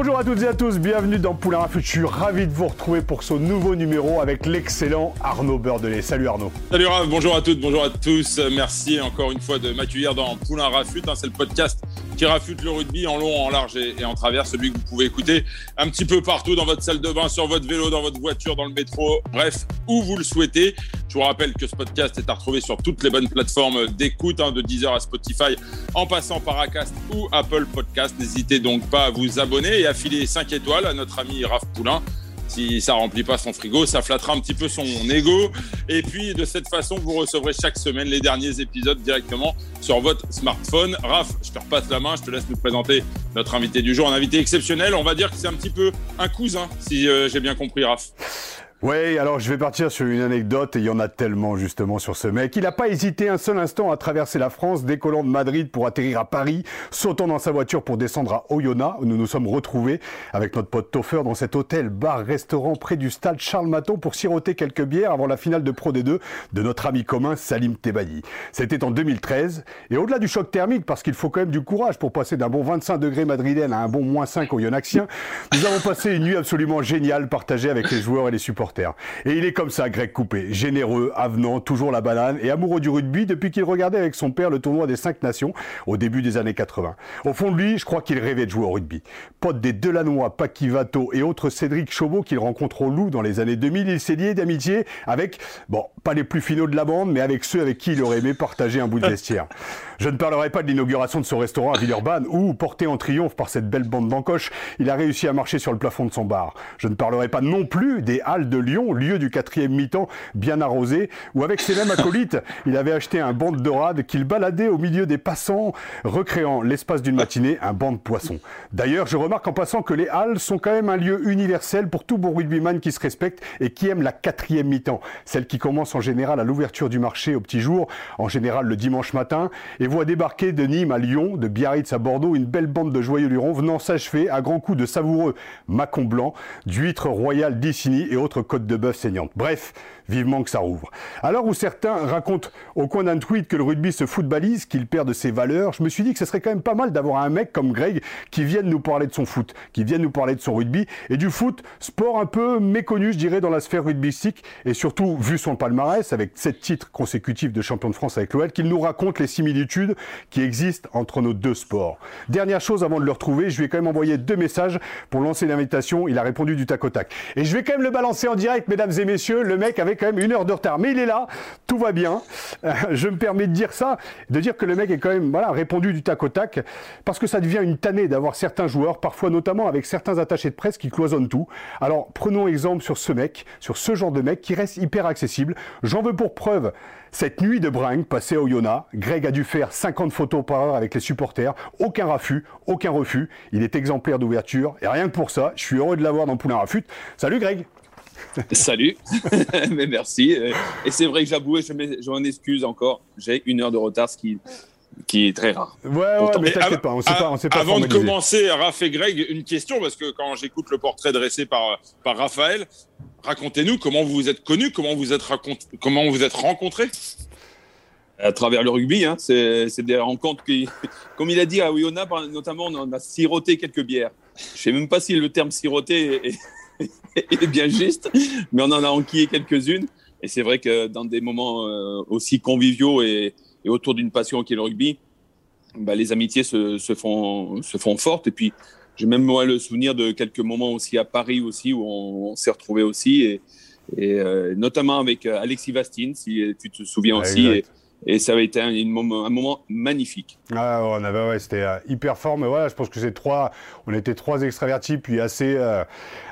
Bonjour à toutes et à tous, bienvenue dans Poulain. Je suis ravi de vous retrouver pour ce nouveau numéro avec l'excellent Arnaud Beurdelet. Salut Arnaud. Salut Raph, bonjour à toutes, bonjour à tous. Merci encore une fois de m'accueillir dans Poulain Rafut. Hein, c'est le podcast qui rafute le rugby en long, en large et, en travers, celui que vous pouvez écouter un petit peu partout dans votre salle de bain, sur votre vélo, dans votre voiture, dans le métro, bref, où vous le souhaitez. Je vous rappelle que ce podcast est à retrouver sur toutes les bonnes plateformes d'écoute, hein, de Deezer à Spotify, en passant par Acast ou Apple Podcast. N'hésitez donc pas à vous abonner et à filer 5 étoiles à notre ami Raph Poulain si ça remplit pas son frigo, ça flattera un petit peu son ego. Et puis de cette façon, vous recevrez chaque semaine les derniers épisodes directement sur votre smartphone. Raph, je te repasse la main, je te laisse nous présenter notre invité du jour, un invité exceptionnel. On va dire que c'est un petit peu un cousin, si euh, j'ai bien compris, Raph. Oui, alors je vais partir sur une anecdote, et il y en a tellement justement sur ce mec. Il n'a pas hésité un seul instant à traverser la France, décollant de Madrid pour atterrir à Paris, sautant dans sa voiture pour descendre à Oyonnax, où nous nous sommes retrouvés avec notre pote Toffer dans cet hôtel, bar, restaurant près du stade Charles Maton pour siroter quelques bières avant la finale de Pro D2 de notre ami commun Salim Tebani. C'était en 2013, et au-delà du choc thermique, parce qu'il faut quand même du courage pour passer d'un bon 25 degrés madrilène à un bon moins 5 oyonnaxien, nous avons passé une nuit absolument géniale partagée avec les joueurs et les supporters. Et il est comme ça, Greg Coupé, généreux, avenant, toujours la banane et amoureux du rugby depuis qu'il regardait avec son père le tournoi des cinq nations au début des années 80. Au fond de lui, je crois qu'il rêvait de jouer au rugby. Pote des Delannoy, Paquivato et autres Cédric Chauveau qu'il rencontre au Loup dans les années 2000, il s'est lié d'amitié avec, bon, pas les plus finaux de la bande, mais avec ceux avec qui il aurait aimé partager un bout de vestiaire. Je ne parlerai pas de l'inauguration de son restaurant à Villeurbanne où, porté en triomphe par cette belle bande d'encoches, il a réussi à marcher sur le plafond de son bar. Je ne parlerai pas non plus des Halles de Lyon, lieu du quatrième mi-temps bien arrosé, où avec ses mêmes acolytes, il avait acheté un banc de dorade qu'il baladait au milieu des passants, recréant l'espace d'une matinée un banc de poissons. D'ailleurs, je remarque en passant que les Halles sont quand même un lieu universel pour tout bon rugbyman qui se respecte et qui aime la quatrième mi-temps, celle qui commence en général à l'ouverture du marché au petit jour, en général le dimanche matin, et voit débarquer de Nîmes à Lyon, de Biarritz à Bordeaux, une belle bande de joyeux lurons venant s'achever à grands coups de savoureux macon blanc, d'huîtres royales d'Issigny et autres côtes de bœuf saignantes. Bref, Vivement que ça rouvre. Alors où certains racontent au coin d'un tweet que le rugby se footballise, qu'il perd de ses valeurs, je me suis dit que ce serait quand même pas mal d'avoir un mec comme Greg qui vienne nous parler de son foot, qui vienne nous parler de son rugby et du foot, sport un peu méconnu, je dirais, dans la sphère rugbystique et surtout, vu son palmarès, avec sept titres consécutifs de champion de France avec l'OL, qu'il nous raconte les similitudes qui existent entre nos deux sports. Dernière chose avant de le retrouver, je lui ai quand même envoyé deux messages pour lancer l'invitation. Il a répondu du tac au tac. Et je vais quand même le balancer en direct, mesdames et messieurs, le mec avec quand même une heure de retard. Mais il est là, tout va bien. Euh, je me permets de dire ça, de dire que le mec est quand même voilà, répondu du tac au tac, parce que ça devient une tannée d'avoir certains joueurs, parfois notamment avec certains attachés de presse qui cloisonnent tout. Alors prenons exemple sur ce mec, sur ce genre de mec qui reste hyper accessible. J'en veux pour preuve cette nuit de bringue passée au Yona. Greg a dû faire 50 photos par heure avec les supporters. Aucun raffut, aucun refus. Il est exemplaire d'ouverture. Et rien que pour ça, je suis heureux de l'avoir dans Poulain Rafut. Salut Greg Salut, mais merci. Et c'est vrai que j'avoue, je m'en excuse encore. J'ai une heure de retard, ce qui, qui est très rare. Ouais, ouais mais t'inquiète pas, on sait pas, on sait pas Avant de commencer, Raph et Greg, une question, parce que quand j'écoute le portrait dressé par, par Raphaël, racontez-nous comment vous vous êtes connus, comment vous êtes, comment vous êtes rencontrés à travers le rugby. Hein. C'est des rencontres qui, comme il a dit à Oyonnax, notamment, on a siroté quelques bières. Je ne sais même pas si le terme siroté est, est bien juste, mais on en a enquillé quelques-unes. Et c'est vrai que dans des moments euh, aussi conviviaux et, autour d'une passion qui est le rugby, bah, les amitiés se, se, font, se font fortes. Et puis, j'ai même moi le souvenir de quelques moments aussi à Paris aussi où on, s'est retrouvés aussi, et, et euh, notamment avec euh, Alexis Vastine, si tu te souviens aussi. Et, et ça avait été un, moment, un moment, magnifique. Ah, on avait, ouais, c'était euh, hyper fort, mais voilà, je pense que c'est trois, on était trois extravertis, puis assez, euh,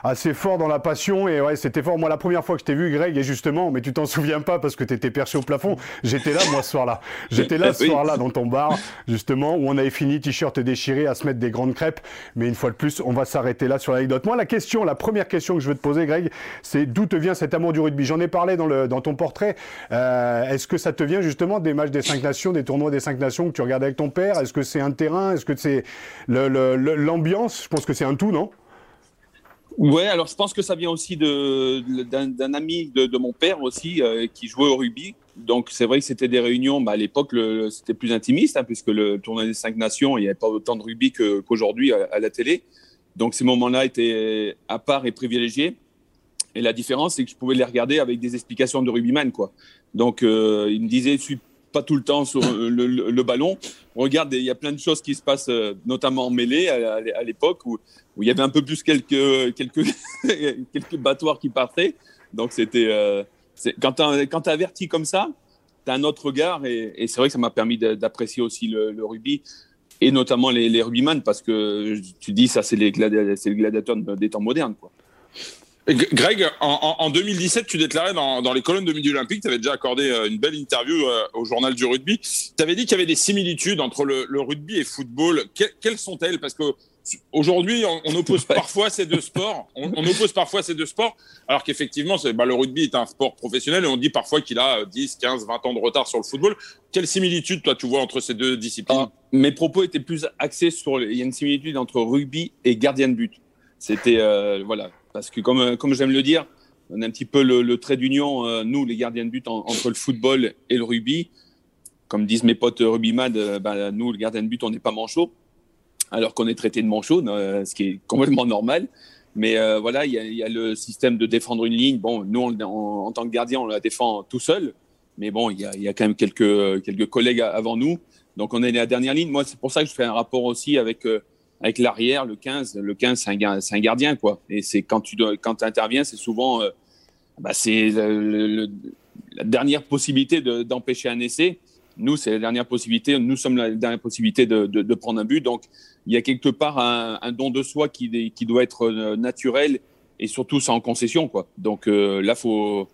assez fort dans la passion, et ouais, c'était fort. Moi, la première fois que je t'ai vu, Greg, et justement, mais tu t'en souviens pas parce que tu étais perché au plafond, j'étais là, moi, ce soir-là. J'étais là ce soir-là dans ton bar, justement, où on avait fini, t-shirt déchiré, à se mettre des grandes crêpes, mais une fois de plus, on va s'arrêter là sur l'anecdote. Moi, la question, la première question que je veux te poser, Greg, c'est d'où te vient cet amour du rugby? J'en ai parlé dans, le, dans ton portrait. Euh, est-ce que ça te vient justement des matchs des cinq nations, des tournois des cinq nations que tu regardais avec ton père? Est-ce que c'est un terrain? Est-ce que c'est l'ambiance? Je pense que c'est un tout, non? Ouais, alors je pense que ça vient aussi d'un ami de, mon père aussi euh, qui jouait au rugby. Donc c'est vrai que c'était des réunions. Bah, à l'époque, c'était plus intimiste hein, puisque le tournoi des cinq nations, il n'y avait pas autant de rugby qu'aujourd'hui à, la télé. Donc ces moments-là étaient à part et privilégiés. Et la différence, c'est que je pouvais les regarder avec des explications de rugbyman, quoi. Donc euh, il me disait, suis pas tout le temps sur le, ballon. Regarde, il y a plein de choses qui se passent, euh, notamment en mêlée à, l'époque où, il y avait un peu plus quelques, quelques, quelques battoirs qui partaient. Donc c'était euh, quand tu averti comme ça, tu as un autre regard et, c'est vrai que ça m'a permis d'apprécier aussi le, rugby et notamment les, les rugbyman parce que tu dis ça c'est les gladiateurs des temps modernes quoi. Greg, en, 2017, tu déclarais dans, les colonnes de Midi Olympique, tu avais déjà accordé euh, une belle interview euh, au journal du rugby. Tu avais dit qu'il y avait des similitudes entre le, rugby et football. quelles sont-elles? Parce que aujourd'hui, on, oppose parfois ces deux sports. On, oppose parfois ces deux sports, alors qu'effectivement, bah, le rugby est un sport professionnel et on dit parfois qu'il a 10, 15, 20 ans de retard sur le football. Quelle similitude, toi, tu vois entre ces deux disciplines? Ah, Mes propos étaient plus axés sur. Il y a une similitude entre rugby et gardien de but. C'était euh, voilà parce que comme, euh, comme j'aime le dire, on a un petit peu le, trait d'union, euh, nous, les gardiens de but, entre le football et le rugby. Comme disent mes potes rugbyman, euh, bah, nous, les gardiens de but, on n'est pas manchot, alors qu'on est traité de manchot, ce qui est complètement normal. Mais voilà, il y, a le système de défendre une ligne. Bon, nous, en tant que gardien, on la défend tout seul. Mais bon, il y a, y a, quand même quelques, quelques collègues avant nous. Donc, on est la dernière ligne. Moi, c'est pour ça que je fais un rapport aussi avec avec l'arrière, le 15, le 15, c'est un, gardien, quoi. Et c'est quand tu quand interviens, c'est souvent, euh, bah, c'est la dernière possibilité d'empêcher un essai. Nous, c'est la dernière possibilité. Nous sommes la dernière possibilité de, prendre un but. Donc, il y a quelque part un, don de soi qui, doit être euh, naturel et surtout sans concession, quoi. Donc euh, là, faut,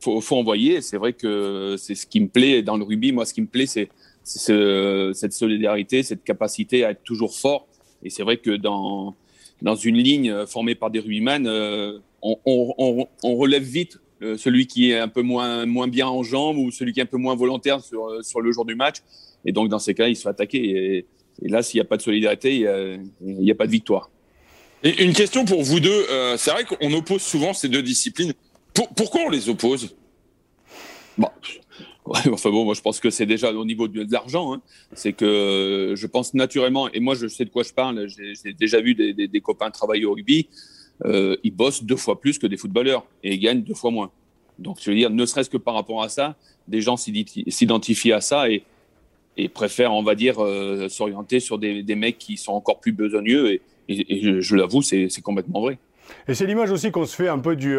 faut envoyer. C'est vrai que c'est ce qui me plaît dans le rugby. Moi, ce qui me plaît, c'est cette solidarité, cette capacité à être toujours fort et c'est vrai que dans, dans une ligne formée par des rugbyman, euh, on, on, on, relève vite euh, celui qui est un peu moins, moins bien en jambes ou celui qui est un peu moins volontaire sur, euh, sur le jour du match. Et donc, dans ces cas, il se fait attaquer. Et, là, s'il n'y a pas de solidarité, il n'y a, a, pas de victoire. Et une question pour vous deux. c'est vrai qu'on oppose souvent ces deux disciplines. pourquoi on les oppose? Bon, enfin bon, moi je pense que c'est déjà au niveau de, l'argent. Hein. C'est que euh, je pense naturellement, et moi je sais de quoi je parle, j'ai déjà vu des, copains travailler au rugby, euh, ils bossent deux fois plus que des footballeurs et ils gagnent deux fois moins. Donc je veux dire, ne serait-ce que par rapport à ça, des gens s'identifient à ça et, préfèrent, on va dire, euh, s'orienter sur des, mecs qui sont encore plus besogneux. Et, je, l'avoue, c'est complètement vrai. Et c'est l'image aussi qu'on se fait un peu du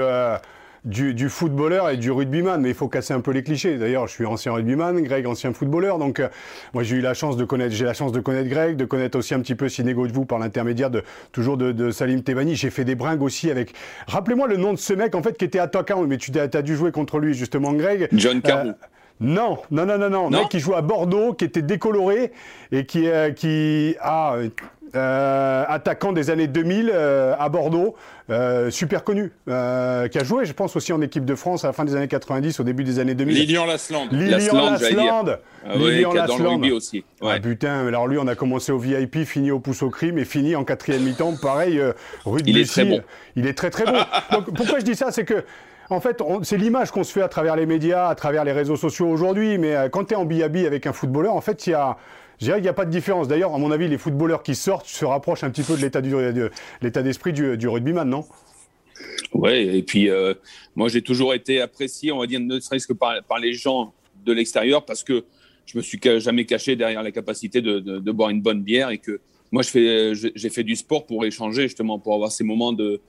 du, footballeur et du rugbyman, mais il faut casser un peu les clichés. D'ailleurs, je suis ancien rugbyman, Greg ancien footballeur, donc euh, moi j'ai eu la chance de connaître, j'ai la chance de connaître Greg, de connaître aussi un petit peu Sinego de vous par l'intermédiaire de toujours de, Salim Tebani. J'ai fait des bringues aussi avec. Rappelez-moi le nom de ce mec en fait qui était attaquant, mais tu as, dû jouer contre lui justement, Greg. John. Euh, non, non, non, non, non, mec qui joue à Bordeaux, qui était décoloré et qui, euh, qui ah, euh, attaquant des années 2000 euh, à Bordeaux, euh, super connu, qui a joué, je pense, aussi en équipe de France à la fin des années 90, au début des années 2000. Lilian Lasland. Lilian Lasland. Ah Lilian Lasland. aussi. Ah, putain, alors lui, on a commencé au VIP, fini au pouce au crime et fini en quatrième mi-temps. Pareil, rugby. Il est très bon. Il est très très bon. Donc, pourquoi je dis ça C'est que en fait, c'est l'image qu'on se fait à travers les médias, à travers les réseaux sociaux aujourd'hui. Mais quand tu es en biabi avec un footballeur, en fait, il y a, je dirais qu'il n'y a pas de différence. D'ailleurs, à mon avis, les footballeurs qui sortent se rapprochent un petit peu de l'état d'esprit du, rugbyman, non? Oui, et puis euh, moi j'ai toujours été apprécié, on va dire, ne serait-ce que par, les gens de l'extérieur, parce que je me suis jamais caché derrière la capacité de, boire une bonne bière et que moi j'ai fait du sport pour échanger justement, pour avoir ces moments de,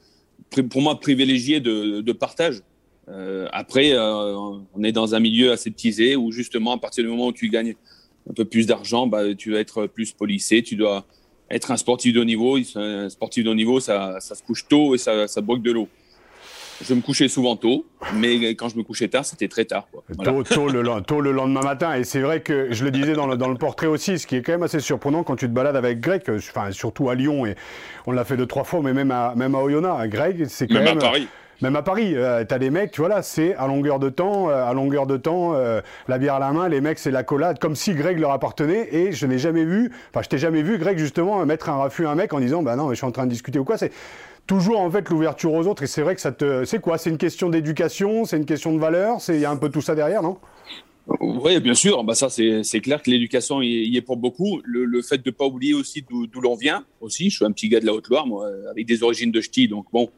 pour moi privilégiés de, partage. après, on est dans un milieu aseptisé où justement, à partir du moment où tu gagnes un peu plus d'argent, bah, tu vas être plus policé, tu dois être un sportif de haut niveau. Un sportif de haut niveau, ça, ça se couche tôt et ça, ça bloque de l'eau. Je me couchais souvent tôt, mais quand je me couchais tard, c'était très tard. Tôt, le, lendemain matin. Et c'est vrai que je le disais dans le, dans le, portrait aussi, ce qui est quand même assez surprenant quand tu te balades avec Greg, enfin, surtout à Lyon, et on l'a fait deux, trois fois, mais même à, même à Oyonnax. Greg, c'est quand même. Même à Paris. Même à Paris, euh, tu as des mecs, tu vois c'est à longueur de temps, euh, à longueur de temps, euh, la bière à la main, les mecs c'est la collade, comme si Greg leur appartenait. Et je n'ai jamais vu, enfin je t'ai jamais vu Greg justement mettre un raffut à un mec en disant bah non, mais je suis en train de discuter ou quoi. C'est toujours en fait l'ouverture aux autres. Et c'est vrai que ça te, c'est quoi C'est une question d'éducation, c'est une question de valeur, c'est il y a un peu tout ça derrière, non? Oui, bien sûr. Bah ça, c'est clair que l'éducation y, est pour beaucoup. Le, fait de ne pas oublier aussi d'où l'on vient aussi. Je suis un petit gars de la Haute-Loire, moi, avec des origines de ch'ti. Donc, bon,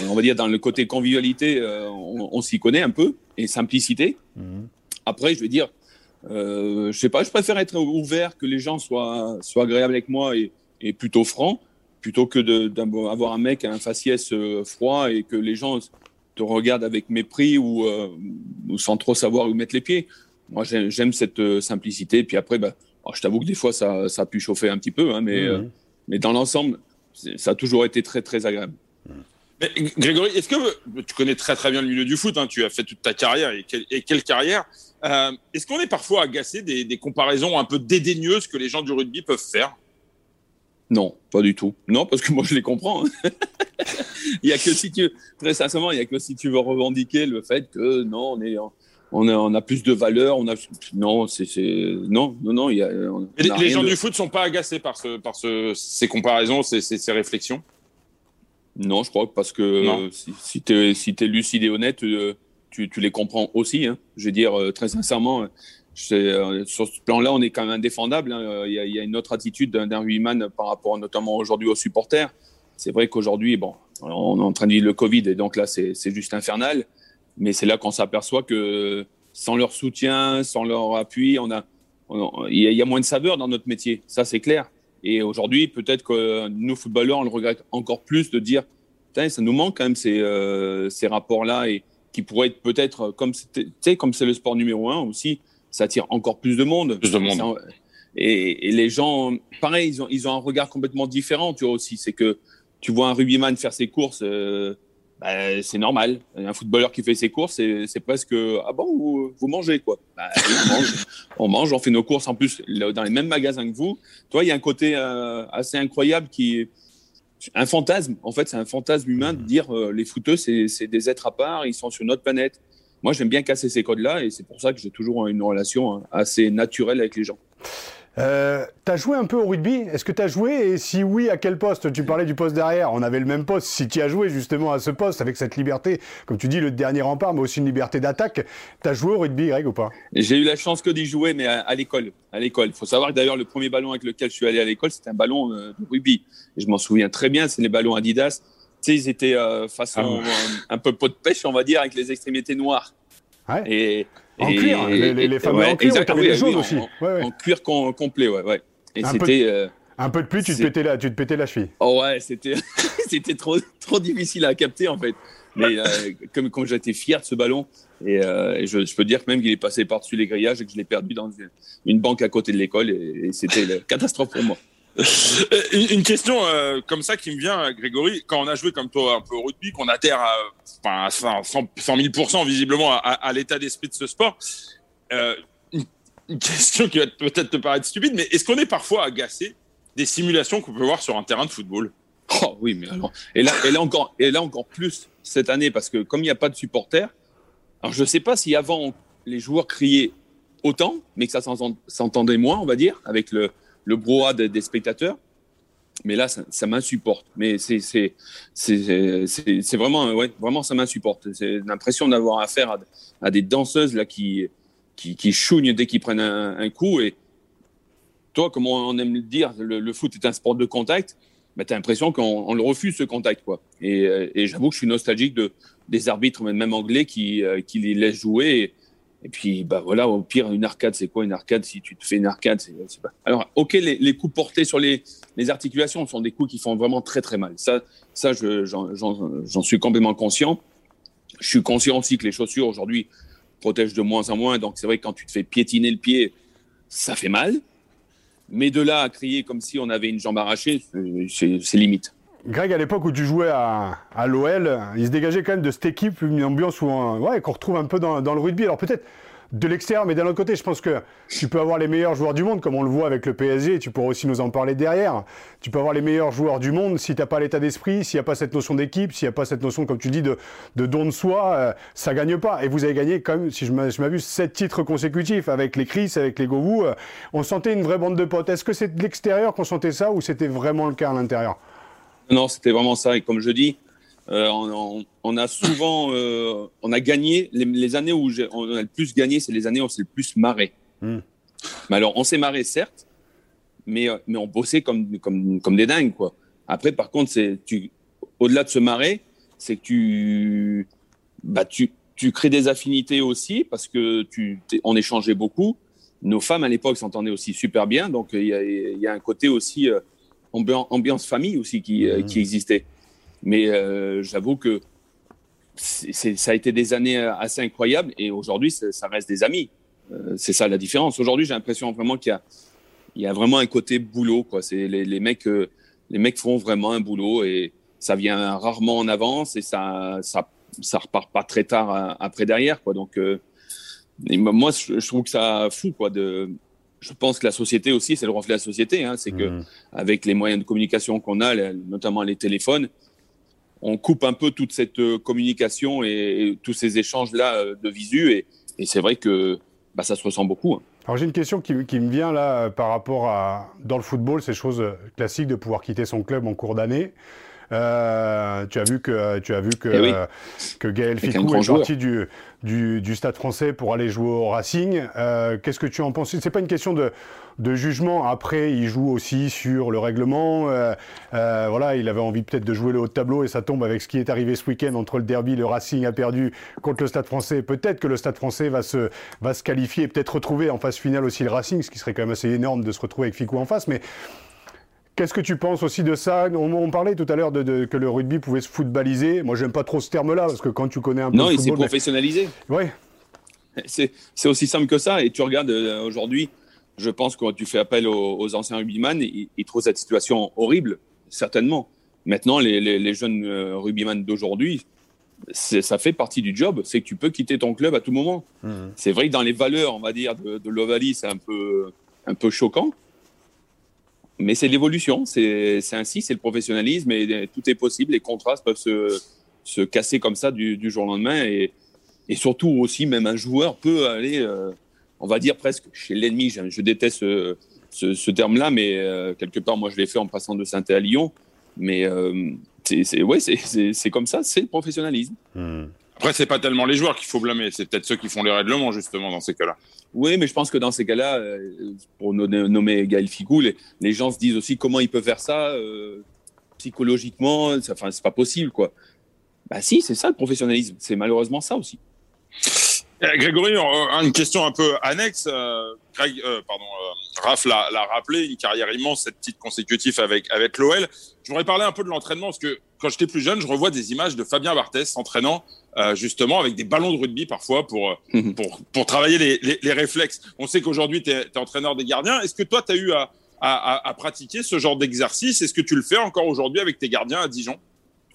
on va dire dans le côté convivialité, euh, on, s'y connaît un peu et simplicité. Mhm. Après, je vais dire, euh, je sais pas, je préfère être ouvert, que les gens soient, soient agréables avec moi et, plutôt francs, plutôt que d'avoir un mec un faciès euh, froid et que les gens te regardent avec mépris ou, euh, ou sans trop savoir où mettre les pieds. Moi, j'aime cette simplicité. Puis après, bah, je t'avoue que des fois, ça, ça, a pu chauffer un petit peu, hein, mais, mhm. mais dans l'ensemble, ça a toujours été très, très agréable. Mhm. Grégory, est-ce que tu connais très très bien le milieu du foot, hein, tu as fait toute ta carrière et, quelle carrière euh, Est-ce qu'on est parfois agacé des, comparaisons un peu dédaigneuses que les gens du rugby peuvent faire? Non, pas du tout. Non, parce que moi je les comprends. Hein. il y a que si tu, très sincèrement, il y a que si tu veux revendiquer le fait que non, on est, on a, on a plus de valeur, on a non, c'est non, non, non. Il y a, les, gens du foot sont pas agacés par ce, par ce, ces comparaisons, ces, ces réflexions? Non, je crois que parce que si, si tu es, si es lucide et honnête, euh, tu, tu, les comprends aussi. Hein. Je veux dire, euh, très sincèrement, euh, sur ce plan-là, on est quand même indéfendable. Hein. Il, y a, il, y a, une autre attitude d'un Ruiman par rapport notamment aujourd'hui aux supporters. C'est vrai qu'aujourd'hui, bon, on est en train de vivre le Covid et donc là, c'est juste infernal. Mais c'est là qu'on s'aperçoit que sans leur soutien, sans leur appui, on a, il y a moins de saveur dans notre métier. Ça, c'est clair. Et aujourd'hui, peut-être que nous, footballeurs, on le regrette encore plus de dire, ça nous manque quand même ces, euh, ces rapports-là et qui pourraient être peut-être, comme c'est comme c'est le sport numéro un aussi, ça attire encore plus de monde. Plus de monde. Et, et, les gens, pareil, ils ont, ils ont un regard complètement différent, tu vois aussi. C'est que tu vois un rugbyman faire ses courses, euh, bah, c'est normal. Un footballeur qui fait ses courses, c'est presque ah bon, vous, mangez quoi? Bah, on, mange, on fait nos courses en plus dans les mêmes magasins que vous. Toi, il y a un côté euh, assez incroyable qui est un fantasme. En fait, c'est un fantasme humain de dire euh, les footeux, c'est des êtres à part, ils sont sur notre planète. Moi, j'aime bien casser ces codes-là et c'est pour ça que j'ai toujours une relation hein, assez naturelle avec les gens. Euh, t'as joué un peu au rugby? Est-ce que t'as joué? Et si oui, à quel poste? Tu parlais du poste derrière. On avait le même poste. Si tu as joué justement à ce poste avec cette liberté, comme tu dis, le dernier rempart, mais aussi une liberté d'attaque, t'as joué au rugby, Greg, ou pas? J'ai eu la chance que d'y jouer, mais à, l'école. À l'école. Il faut savoir que d'ailleurs, le premier ballon avec lequel je suis allé à l'école, c'était un ballon euh, de rugby. Et je m'en souviens très bien. C'est les ballons Adidas. Tu sais, ils étaient euh, façon ah un, peu pot de pêche, on va dire, avec les extrémités noires. Ouais. Et en cuir, les, les, fameux en cuir, les jaunes aussi. En, cuir complet, ouais. ouais. Et c'était. Euh, un peu de pluie, tu te, pétais la, tu te pétais la cheville. Oh ouais, c'était, c'était trop, trop difficile à capter en fait. Mais euh, comme, comme j'étais fier de ce ballon, et, euh, je, je, peux dire que même qu'il est passé par-dessus les grillages et que je l'ai perdu dans une, banque à côté de l'école, et, et c'était une catastrophe pour moi. Euh, une, question euh, comme ça qui me vient, Grégory, quand on a joué comme toi un peu au rugby, qu'on adhère à, enfin, 100, 000 visiblement à, l'état d'esprit de ce sport, euh, une, question qui va peut-être te paraître stupide, mais est-ce qu'on est parfois agacé des simulations qu'on peut voir sur un terrain de football? Oh oui, mais alors, là, et là encore, et là encore plus cette année parce que comme il n'y a pas de supporters, alors je ne sais pas si avant les joueurs criaient autant, mais que ça s'entendait moins, on va dire, avec le le brouhaha des, spectateurs. Mais là, ça, m'insupporte. Mais c'est vraiment, ouais, vraiment, ça m'insupporte. C'est l'impression d'avoir affaire à, des danseuses là qui, qui, chougnent dès qu'ils prennent un, coup. Et toi, comme on aime le dire, le, foot est un sport de contact. mais tu as l'impression qu'on le refuse ce contact. Quoi. Et, j'avoue que je suis nostalgique de, des arbitres, même anglais, qui, euh, qui les laissent jouer. Puis, bah voilà, au pire, une arcade, c'est quoi une arcade Si tu te fais une arcade. Alors, ok, les, coups portés sur les, les, articulations sont des coups qui font vraiment très très mal. Ça, ça, j'en suis complètement conscient. je suis conscient aussi que les chaussures aujourd'hui protègent de moins en moins. Donc c'est vrai que quand tu te fais piétiner le pied, ça fait mal. Mais de là à crier comme si on avait une jambe arrachée, c'est limite. Greg, à l'époque où tu jouais à, à l'OL, il se dégageait quand même de cette équipe une ambiance où ouais, qu'on retrouve un peu dans, dans le rugby. Alors peut-être de l'extérieur, mais d'un autre côté, je pense que tu peux avoir les meilleurs joueurs du monde, comme on le voit avec le PSG, tu pourras aussi nous en parler derrière. Tu peux avoir les meilleurs joueurs du monde, si tu n'as pas l'état d'esprit, s'il n'y a pas cette notion d'équipe, s'il n'y a pas cette notion, comme tu dis, de, de don de soi, euh, ça gagne pas. Et vous avez gagné quand même, si je m'abuse, sept titres consécutifs avec les Chris, avec les Govou. Euh, on sentait une vraie bande de potes. Est-ce que c'est de l'extérieur qu'on sentait ça ou c'était vraiment le cas à l'intérieur? Non, c'était vraiment ça. Et comme je dis, euh, on, a souvent, euh, on a gagné les, années où on a le plus gagné, c'est les années où on s'est le plus marré. Hmm. Mais alors, on s'est marré certes, mais euh, mais on bossait comme comme comme des dingues quoi. Après, par contre, c'est tu au-delà de se marrer, c'est que tu bah tu tu crées des affinités aussi parce que tu on échangeait beaucoup. Nos femmes à l'époque s'entendaient aussi super bien, donc il y a, y a, un côté aussi ambiance, famille aussi qui, hmm. qui existait. Mais euh, j'avoue que ça a été des années assez incroyables et aujourd'hui, ça reste des amis. Euh, c'est ça la différence. Aujourd'hui, j'ai l'impression vraiment qu'il y a, il y a vraiment un côté boulot. Quoi. C'est les, les, mecs, euh, les mecs font vraiment un boulot et ça vient rarement en avance et ça, ça, ça repart pas très tard après derrière. Quoi. Donc, moi, je, trouve que ça fou. Quoi, de, je pense que la société aussi, c'est le reflet de la société. Hein, c'est que mmh. avec les moyens de communication qu'on a, notamment les téléphones, on coupe un peu toute cette euh, communication et, tous ces échanges-là euh, de visu. Et, c'est vrai que bah, ça se ressent beaucoup. Hein. Alors j'ai une question qui, me vient là par rapport à, dans le football, ces choses classiques de pouvoir quitter son club en cours d'année. Euh, tu as vu que tu as vu que, eh que Gaël Ficou est sorti du, du, Stade Français pour aller jouer au Racing. Qu'est-ce que tu en penses? C'est pas une question de, de jugement. Après, il joue aussi sur le règlement. Euh, euh, voilà, il avait envie peut-être de jouer le haut de tableau et ça tombe avec ce qui est arrivé ce week-end entre le derby, le Racing a perdu contre le Stade Français. Peut-être que le Stade Français va se va se qualifier et peut-être retrouver en phase finale aussi le Racing, ce qui serait quand même assez énorme de se retrouver avec Ficou en face, mais Qu'est-ce que tu penses aussi de ça? On, parlait tout à l'heure de, que le rugby pouvait se footballiser. Moi, j'aime pas trop ce terme-là parce que quand tu connais un peu non, le il s'est professionnalisé. Oui. C'est aussi simple que ça. Et tu regardes euh, aujourd'hui, je pense que quand tu fais appel aux, anciens rugbyman, ils, ils, trouvent cette situation horrible, certainement. Maintenant, les, jeunes euh, rugbyman d'aujourd'hui, ça fait partie du job, c'est que tu peux quitter ton club à tout moment. Mmh. C'est vrai que dans les valeurs, on va dire, de, de l'Ovalie, c'est un peu, un peu choquant, mais c'est l'évolution, c'est ainsi, c'est le professionnalisme, et tout est possible, les contrastes peuvent se, se casser comme ça du, jour au lendemain, et, et, surtout aussi, même un joueur peut aller... Euh, on va dire presque chez l'ennemi. Je, déteste ce, terme-là, mais euh, quelque part, moi, je l'ai fait en passant de saint à Lyon. Mais euh, c'est ouais, comme ça, c'est le professionnalisme. Hmm. Après, c'est pas tellement les joueurs qu'il faut blâmer, c'est peut-être ceux qui font les règlements, justement, dans ces cas-là. Oui, mais je pense que dans ces cas-là, euh, pour nommer Gaël Ficou, les, gens se disent aussi comment il peut faire ça psychologiquement. Enfin, c'est pas possible, quoi. Bah si, c'est ça le professionnalisme. C'est malheureusement ça aussi. Eh, Grégory, une question un peu annexe. Euh, Greg, euh, pardon, euh, Raph l'a, rappelé, une carrière immense, cette titre consécutif avec, avec l'OL. Je voudrais parler un peu de l'entraînement parce que quand j'étais plus jeune, je revois des images de Fabien Barthès s'entraînant justement avec des ballons de rugby parfois pour, mhm. pour, pour travailler les, les, réflexes. On sait qu'aujourd'hui, tu es, entraîneur des gardiens. Est-ce que toi, tu as eu à, à, à, pratiquer ce genre d'exercice? Est-ce que tu le fais encore aujourd'hui avec tes gardiens à Dijon?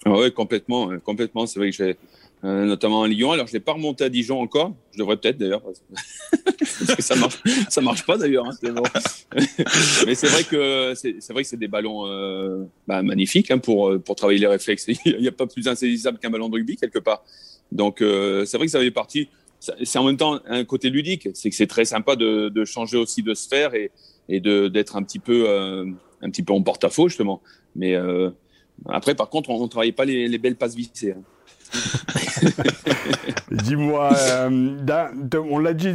Oui, complètement. complètement. C'est vrai que j'ai euh, notamment à Lyon. Alors, je l'ai pas remonté à Dijon encore. Je devrais peut-être d'ailleurs, parce que ça marche, ça marche pas d'ailleurs. Hein, Mais c'est vrai que c'est vrai que c'est des ballons euh, bah, magnifiques hein, pour pour travailler les réflexes. Il n'y a pas plus insaisissable qu'un ballon de rugby quelque part. Donc, euh, c'est vrai que ça fait partie. C'est en même temps un côté ludique. C'est que c'est très sympa de, de, changer aussi de sphère et, et de d'être un petit peu un petit peu en porte-à-faux justement. Mais après, par contre, on ne travaille pas les, les belles passes vissées. Hein. Dis-moi, euh, on l'a dit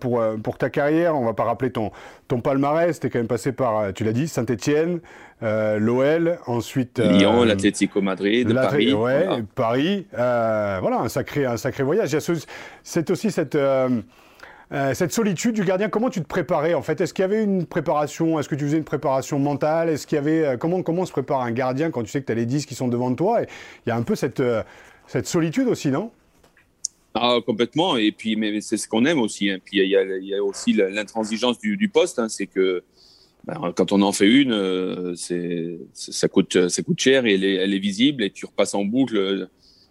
pour, euh, pour, ta carrière, on va pas rappeler ton, ton palmarès, tu es quand même passé par, euh, tu l'as dit, Saint-Etienne, l'OL, ensuite... Lyon, l'Atlético Madrid, Paris. Ouais, Paris, voilà, un sacré, un sacré voyage. C'est aussi cette... cette solitude du gardien, comment tu te préparais en fait? Est-ce qu'il y avait une préparation? Est-ce que tu faisais une préparation mentale? Est-ce qu'il y avait comment comment se prépare un gardien quand tu sais que tu as les 10 qui sont devant toi? Il y a un peu cette cette solitude aussi, non? Ah, complètement. Et puis, mais c'est ce qu'on aime aussi. Hein. Puis il y, a aussi l'intransigeance du, poste. Hein. C'est que ben, quand on en fait une, euh, ça coûte ça coûte cher et elle est, visible et tu repasses en boucle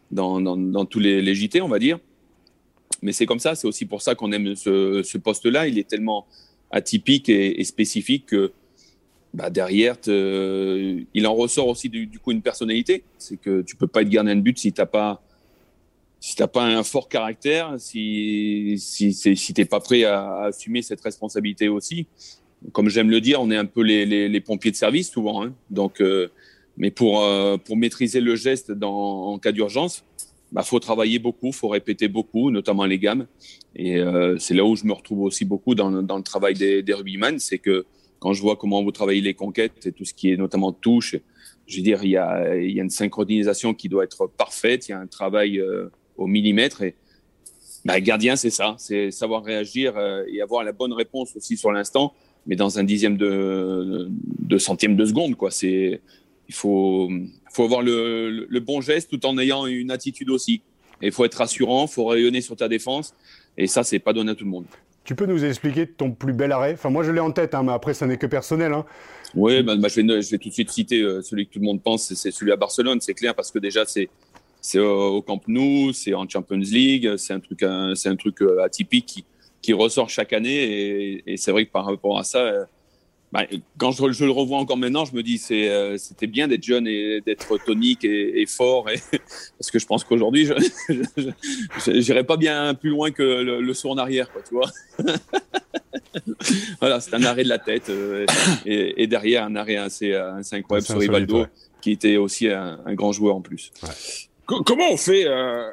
dans, dans, dans tous les, les, JT, on va dire. Mais c'est comme ça. C'est aussi pour ça qu'on aime ce, ce poste-là. Il est tellement atypique et, et spécifique que bah derrière, il en ressort aussi du, du, coup une personnalité. C'est que tu peux pas être gardien de but si t'as pas si t'as pas un fort caractère, si si si t'es pas prêt à, à, assumer cette responsabilité aussi. Comme j'aime le dire, on est un peu les, les, les pompiers de service souvent. Hein. Donc, euh, mais pour euh, pour maîtriser le geste dans, en cas d'urgence, bah faut travailler beaucoup, faut répéter beaucoup, notamment les gammes. Et euh, c'est là où je me retrouve aussi beaucoup dans, dans le travail des, des rugbyman, c'est que quand je vois comment vous travaillez les conquêtes et tout ce qui est notamment touche, je veux dire, il y a, y a une synchronisation qui doit être parfaite, il y a un travail euh, au millimètre. Et bah, gardien, c'est ça, c'est savoir réagir euh, et avoir la bonne réponse aussi sur l'instant, mais dans un dixième de, de centième de seconde. Quoi. C'est, il faut, faut avoir le, le, bon geste tout en ayant une attitude aussi. Il faut être rassurant, il faut rayonner sur ta défense. Et ça, c'est pas donné à tout le monde. Tu peux nous expliquer ton plus bel arrêt? Enfin, moi, je l'ai en tête, hein, mais après, ça n'est que personnel. Hein. Oui, bah, bah, je, vais, je, vais, tout de suite citer euh, celui que tout le monde pense, c'est celui à Barcelone, c'est clair, parce que déjà, c'est c'est au Camp Nou, c'est en Champions League, c'est un truc, un truc euh, atypique qui, qui ressort chaque année, et, et c'est vrai que par rapport à ça, euh, bah, quand je, je, le revois encore maintenant, je me dis c'est euh, c'était bien d'être jeune et d'être tonique et, et, fort, et, parce que je pense qu'aujourd'hui, je n'irai pas bien plus loin que le, le, saut en arrière, quoi, tu vois. voilà, c'est un arrêt de la tête euh, et, et, derrière un arrêt assez, assez incroyable sur Rivaldo, ouais. qui était aussi un, un, grand joueur en plus. Ouais. Comment on fait euh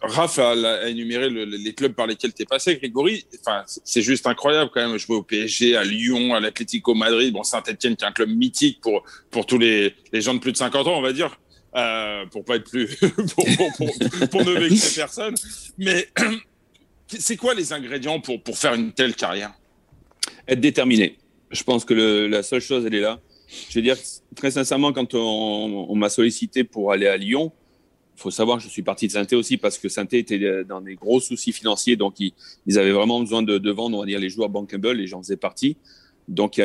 Raph a, énuméré le, les clubs par lesquels tu es passé, Grégory. Enfin, c'est juste incroyable quand même. Jouer au PSG, à Lyon, à l'Atlético Madrid, bon Saint-Etienne qui est un club mythique pour pour tous les, les gens de plus de 50 ans, on va dire, euh, pour pas être plus pour, pour, ne vexer personne. Mais c'est quoi les ingrédients pour pour faire une telle carrière? Être déterminé. Je pense que la seule chose, elle est là. Je veux dire très sincèrement, quand on, m'a sollicité pour aller à Lyon faut savoir que je suis parti de saint aussi parce que saint était dans des gros soucis financiers, donc ils, avaient vraiment besoin de, de, vendre, on va dire, les joueurs bankable et j'en faisais partie. Donc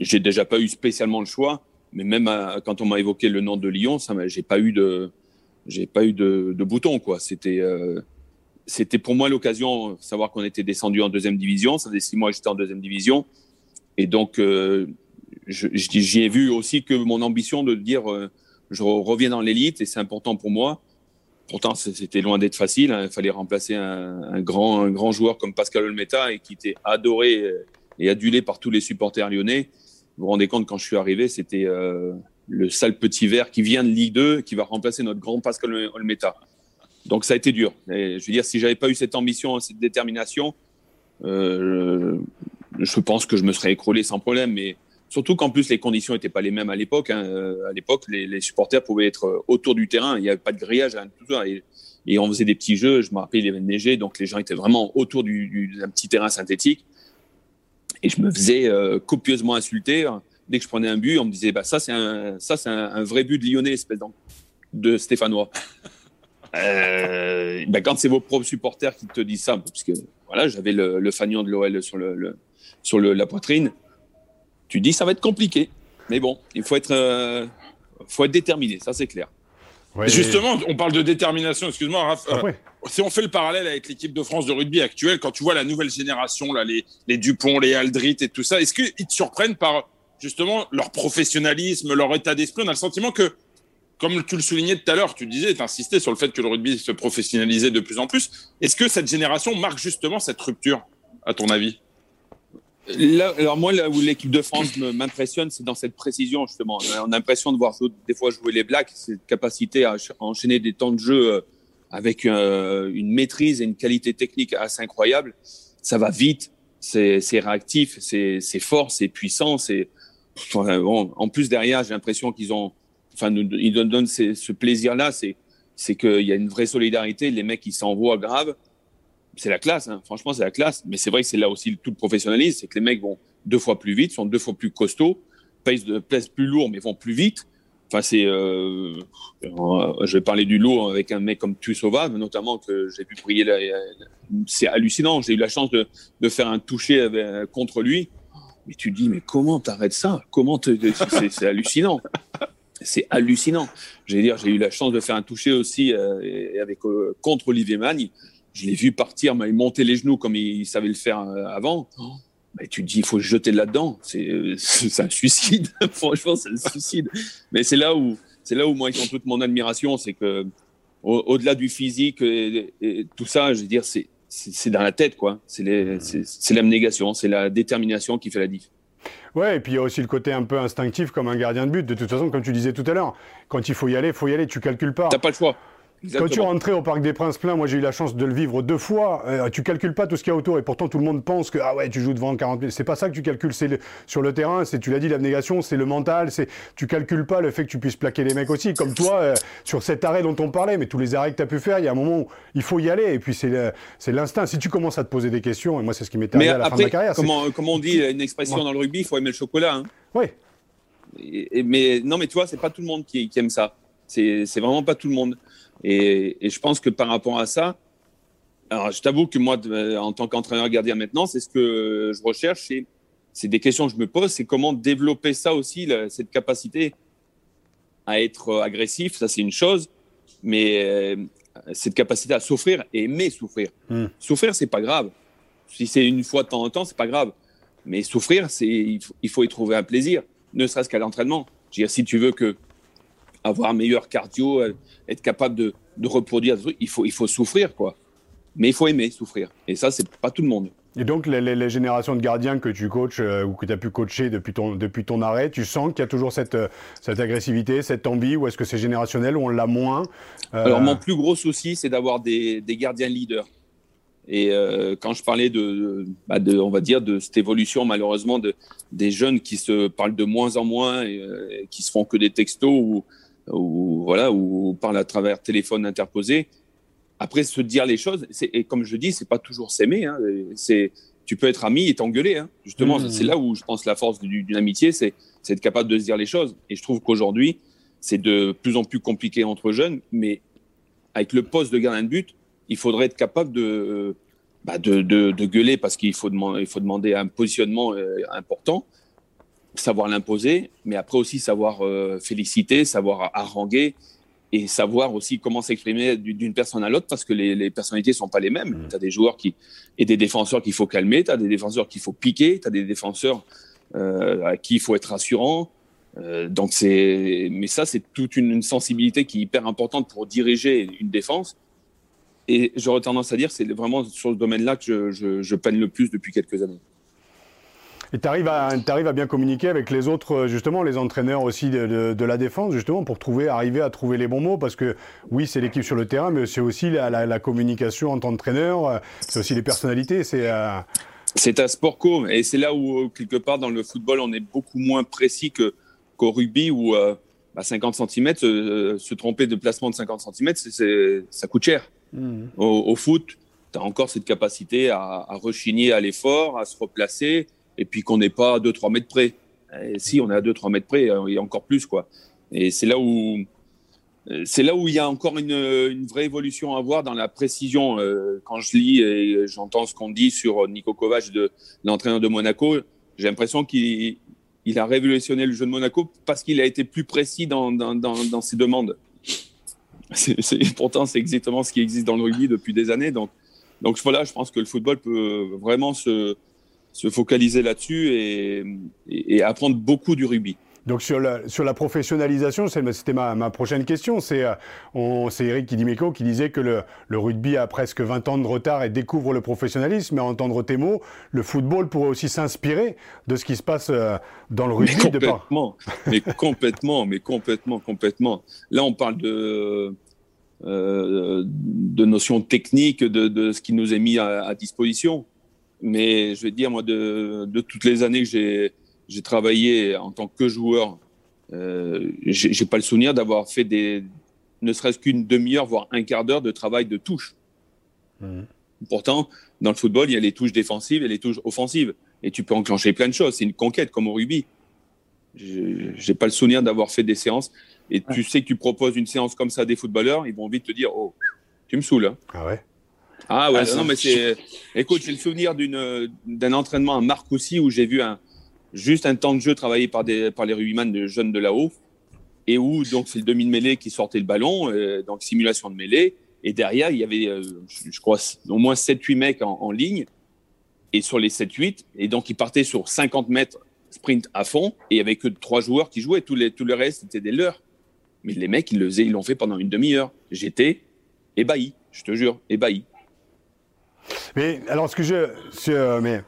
j'ai déjà pas eu spécialement le choix, mais même à, quand on m'a évoqué le nom de Lyon, ça j'ai pas eu de de, de bouton quoi. C'était euh, c'était pour moi l'occasion, savoir qu'on était descendu en deuxième division. Ça faisait six mois que j'étais en deuxième division, et donc euh, j'y ai vu aussi que mon ambition de dire euh, je reviens dans l'élite et c'est important pour moi. Pourtant, c'était loin d'être facile. Il fallait remplacer un, grand, un grand joueur comme Pascal Olmeta et qui était adoré et adulé par tous les supporters lyonnais. Vous vous rendez compte, quand je suis arrivé, c'était euh, le sale petit vert qui vient de Ligue 2 qui va remplacer notre grand Pascal Olmeta. Donc ça a été dur. Je veux dire, si j'avais pas eu cette ambition, cette détermination, euh, je pense que je me serais écroulé sans problème. Mais Surtout qu'en plus, les conditions n'étaient pas les mêmes à l'époque. Hein. Euh, à l'époque, les, les, supporters pouvaient être euh, autour du terrain. Il n'y avait pas de grillage, rien tout ça. Et, et, on faisait des petits jeux. Je me rappelle, il avait neigé, donc les gens étaient vraiment autour du, du, d'un petit terrain synthétique. Et je me faisais euh, copieusement insulter. Dès que je prenais un but, on me disait bah, ça, c'est un, ça, c'est un, un, vrai but de Lyonnais, espèce de Stéphanois. euh, bah, quand c'est vos propres supporters qui te disent ça, parce que voilà, j'avais le, le fanion de l'OL sur, le, le sur le, la poitrine tu dis ça va être compliqué. Mais bon, il faut être, euh, faut être déterminé, ça c'est clair. Ouais, Justement, on parle de détermination, excuse-moi, Raph. Euh, ouais. Si on fait le parallèle avec l'équipe de France de rugby actuelle, quand tu vois la nouvelle génération, là, les, les Dupont, les Aldrit et tout ça, est-ce qu'ils te surprennent par justement leur professionnalisme, leur état d'esprit? On a le sentiment que, comme tu le soulignais tout à l'heure, tu disais, tu insistais sur le fait que le rugby se professionnalisait de plus en plus. Est-ce que cette génération marque justement cette rupture, à ton avis? Là, alors moi, là où l'équipe de France m'impressionne, c'est dans cette précision justement. On a l'impression de voir des fois jouer les Blacks, cette capacité à enchaîner des temps de jeu euh, avec euh, une maîtrise et une qualité technique assez incroyable. Ça va vite, c'est réactif, c'est fort, c'est puissant. C'est bon, en plus derrière, j'ai l'impression qu'ils ont, enfin, ils donnent ce plaisir-là. C'est c'est qu'il y a une vraie solidarité. Les mecs, ils s'envoient grave c'est la classe, hein. franchement, c'est la classe. Mais c'est vrai que c'est là aussi tout le professionnalisme, c'est que les mecs vont deux fois plus vite, sont deux fois plus costauds, pèsent, pèsent plus lourd, mais vont plus vite. Enfin, c'est, euh, je vais parler du lot avec un mec comme Tussova, notamment que j'ai briller. Là, c'est hallucinant. J'ai eu la chance de, faire un toucher contre lui. Mais tu te dis, mais comment t'arrêtes ça? Comment c'est, hallucinant. C'est hallucinant. J'ai j'ai eu la chance de faire un toucher aussi euh, avec euh, contre Olivier Magne. Je l'ai vu partir, mais il montait les genoux comme il, savait le faire euh, avant. Oh mais tu te dis, il faut se jeter là-dedans. C'est, c'est un suicide. Franchement, c'est un suicide. Mais c'est là où, c'est là où moi, ils ont toute mon admiration, c'est que, au, delà du physique et, tout ça, je veux dire, c'est, c'est, dans la tête, quoi. C'est l'abnégation, c'est la détermination qui fait la diff. Ouais, et puis il y a aussi le côté un peu instinctif comme un gardien de but. De toute façon, comme tu disais tout à l'heure, quand il faut y aller, il faut y aller, tu calcules pas. T'as pas le choix. Quand tu rentrais au Parc des Princes plein, moi j'ai eu la chance de le vivre deux fois, euh, tu calcules pas tout ce qu'il y a autour et pourtant tout le monde pense que ah ouais, tu joues devant 40 000. C'est pas ça que tu calcules, c'est sur le terrain, c'est tu l'as dit l'abnégation, c'est le mental, c'est tu calcules pas le fait que tu puisses plaquer les mecs aussi comme toi euh, sur cet arrêt dont on parlait, mais tous les arrêts que tu as pu faire, il y a un moment où il faut y aller et puis c'est c'est l'instinct. Si tu commences à te poser des questions et moi c'est ce qui m'est arrivé à la fin de ma carrière. Comment comment on dit une expression dans le rugby, il faut aimer le chocolat. Hein. Oui. mais non mais tu vois, c'est pas tout le monde qui, qui aime ça. C'est vraiment pas tout le monde. Et, je pense que par rapport à ça, alors je t'avoue que moi, en tant qu'entraîneur gardien maintenant, c'est ce que je recherche. C'est des questions que je me pose, c'est comment développer ça aussi, cette capacité à être agressif, ça c'est une chose, mais euh, cette capacité à souffrir et aimer souffrir. Hmm. Souffrir, c'est pas grave. Si c'est une fois de temps en temps, c'est pas grave. Mais souffrir, c'est il, faut y trouver un plaisir, ne serait-ce qu'à l'entraînement. Je veux dire, si tu veux que avoir un meilleur cardio, euh, être capable de, de reproduire il faut, il faut souffrir, quoi. Mais il faut aimer souffrir. Et ça, c'est pas tout le monde. Et donc, les, les, générations de gardiens que tu coaches euh, ou que tu as pu coacher depuis ton, depuis ton arrêt, tu sens qu'il y a toujours cette, euh, cette agressivité, cette envie, ou est-ce que c'est générationnel ou on l'a moins Alors, mon plus gros souci, c'est d'avoir des, des, gardiens leaders. Et quand je parlais de, bah de, on va dire, de cette évolution, malheureusement, de, des jeunes qui se parlent de moins en moins, et, qui se font que des textos ou, ou voilà, ou parle à travers téléphone interposé. Après, se dire les choses, et comme je dis, c'est pas toujours s'aimer. Hein, c'est, tu peux être ami et t'engueuler. Hein. Justement, mmh. c'est là où je pense la force d'une amitié, c'est, être capable de se dire les choses. Et je trouve qu'aujourd'hui, c'est de plus en plus compliqué entre jeunes, mais avec le poste de gardien de but, il faudrait être capable de, bah de, de, de, gueuler parce qu'il faut, demander, il faut demander un positionnement euh, important, savoir l'imposer, mais après aussi savoir euh, féliciter, savoir haranguer et savoir aussi comment s'exprimer d'une personne à l'autre parce que les, les personnalités sont pas les mêmes. Mmh. Tu as des joueurs qui et des défenseurs qu'il faut calmer, tu as des défenseurs qu'il faut piquer, tu as des défenseurs euh, à qui il faut être rassurant. Euh, donc c'est mais ça c'est toute une, sensibilité qui est hyper importante pour diriger une défense. Et j'aurais tendance à dire c'est vraiment sur ce domaine-là que je, je, je peine le plus depuis quelques années. Et tu arrives à, à bien communiquer avec les autres, justement, les entraîneurs aussi de, de, la défense, justement, pour trouver, arriver à trouver les bons mots, parce que oui, c'est l'équipe sur le terrain, mais c'est aussi la, la, communication en tant qu'entraîneur, c'est aussi les personnalités, c'est... Euh... C'est un sport co, et c'est là où, quelque part, dans le football, on est beaucoup moins précis que, qu'au rugby, où euh, bah, 50 cm, euh, se tromper de placement de 50 cm, ça coûte cher. Mmh. Au, au, foot, tu as encore cette capacité à, à rechigner à l'effort, à se replacer, et puis qu'on n'est pas à 2-3 mètres près. Et si on est à 2-3 mètres près, euh, a encore plus quoi. Et c'est là où euh, c'est là où il y a encore une, une, vraie évolution à voir dans la précision. Euh, quand je lis et j'entends ce qu'on dit sur Nico Kovac, de l'entraîneur de Monaco, j'ai l'impression qu'il il a révolutionné le jeu de Monaco parce qu'il a été plus précis dans, ses demandes. Pourtant, c'est exactement ce qui existe dans le rugby depuis des années. Donc voilà, je pense que le football peut vraiment se, se focaliser là-dessus et, et, apprendre beaucoup du rugby. Donc sur la, sur la professionnalisation, c'était ma, ma, prochaine question. C'est euh, Eric Kidimeko qui disait que le, le, rugby a presque 20 ans de retard et découvre le professionnalisme. Mais à entendre tes mots, le football pourrait aussi s'inspirer de ce qui se passe euh, dans le rugby. Mais complètement, mais complètement, mais complètement, complètement. Là, on parle de, euh, de notions techniques, de, de, ce qui nous est mis à, à disposition. Mais je vais dire, moi, de, de toutes les années que j'ai travaillé en tant que joueur, euh, j'ai pas le souvenir d'avoir fait des, ne serait-ce qu'une demi-heure, voire un quart d'heure de travail de touche. Mmh. Pourtant, dans le football, il y a les touches défensives et les touches offensives. Et tu peux enclencher plein de choses. C'est une conquête, comme au rugby. J'ai pas le souvenir d'avoir fait des séances. et tu sais que tu proposes une séance comme ça à des footballeurs, ils vont vite te dire Oh, tu me saoules. Hein. Ah ouais? Ah ouais, ah, non, mais c'est. Écoute, j'ai le souvenir d'un entraînement à Marcoussis où j'ai vu un, juste un temps de jeu travaillé par, des, par les rugbyman de jeunes de là-haut et où donc c'est le demi de mêlée qui sortait le ballon, euh, donc simulation de mêlée. Et derrière, il y avait, euh, je, crois, au moins 7-8 mecs en, ligne. Et sur les 7-8, et donc ils partaient sur 50 mètres sprint à fond, et il n'y avait que trois joueurs qui jouaient. Tout, les, tout le reste, c'était des leurs. Mais les mecs, ils l'ont fait pendant une demi-heure. J'étais ébahi, je te jure, ébahi. Mais alors, ce que je. Euh, mais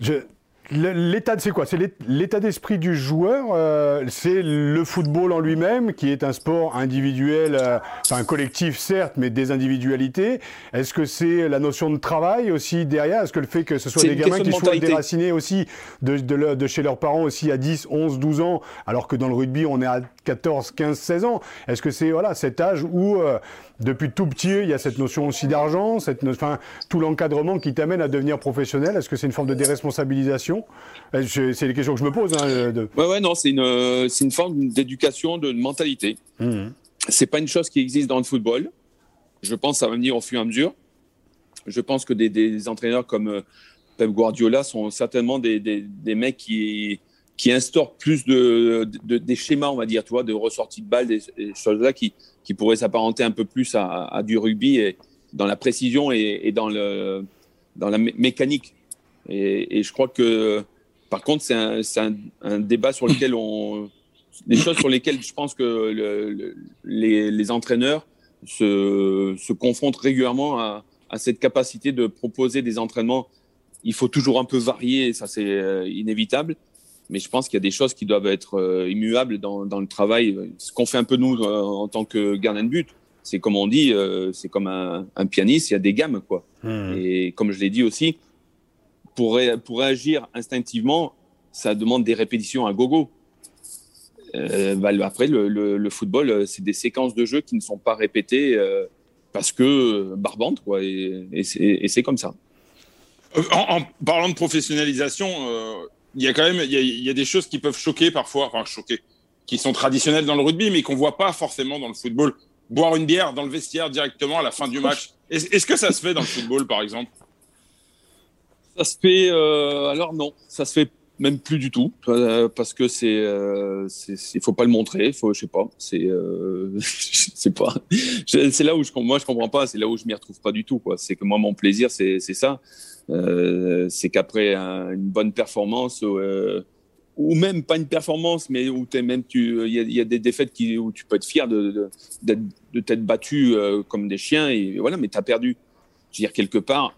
je, L'état, c'est quoi? C'est l'état d'esprit du joueur. Euh, c'est le football en lui-même, qui est un sport individuel, euh, enfin collectif certes, mais des individualités. Est-ce que c'est la notion de travail aussi derrière? Est-ce que le fait que ce soit des gamins qui soient déracinés aussi de, de, chez leurs parents aussi à 10, 11, 12 ans, alors que dans le rugby on est à 14, 15, 16 ans? Est-ce que c'est voilà cet âge où euh, depuis tout petit, il y a cette notion aussi d'argent, cette, enfin, tout l'encadrement qui t'amène à devenir professionnel. Est-ce que c'est une forme de déresponsabilisation? C'est les questions que je me pose. Hein, de... Ouais, ouais, non, c'est une, euh, c'est une forme d'éducation, de mentalité. Mmh. C'est pas une chose qui existe dans le football. Je pense que ça va venir au fur et à mesure. Je pense que des, des entraîneurs comme euh, Pep Guardiola sont certainement des, des, des mecs qui, qui instaurent plus de, de, des schémas, on va dire, tu vois, de ressortie de balles, des, choses-là qui, qui pourraient s'apparenter un peu plus à, à, du rugby et dans la précision et, et dans, le, dans la mécanique. Et, et, je crois que, par contre, c'est un, un, un, débat sur lequel on. Des choses sur lesquelles je pense que le, les, les, entraîneurs se, se confrontent régulièrement à, à, cette capacité de proposer des entraînements. Il faut toujours un peu varier, ça c'est euh, inévitable mais je pense qu'il y a des choses qui doivent être euh, immuables dans, dans, le travail. Ce qu'on fait un peu nous euh, en tant que gardien de but, c'est comme on dit, euh, c'est comme un, un, pianiste, il y a des gammes quoi. Hmm. Et comme je l'ai dit aussi, pour, pour réagir instinctivement, ça demande des répétitions à gogo. Bah, après, le, le, le football, c'est des séquences de jeu qui ne sont pas répétées parce que barbante, quoi. Et, et c'est comme ça. En, en, parlant de professionnalisation, il y a quand même il y a, des choses qui peuvent choquer parfois, enfin choquer, qui sont traditionnelles dans le rugby, mais qu'on voit pas forcément dans le football. Boire une bière dans le vestiaire directement à la fin du match. Est-ce que ça se fait dans le football, par exemple? Ça se fait. Euh, alors non, ça se fait même plus du tout euh, parce que c'est euh, il faut pas le montrer faut je sais pas c'est euh, c'est pas c'est là où je moi je comprends pas c'est là où je m'y retrouve pas du tout c'est que moi mon plaisir c'est ça euh, c'est qu'après une bonne performance euh, ou même pas une performance, mais où es même tu, il y, a des défaites où tu peux être fier de, de, de t'être battu euh, comme des chiens et voilà, mais tu as perdu. Je veux dire quelque part,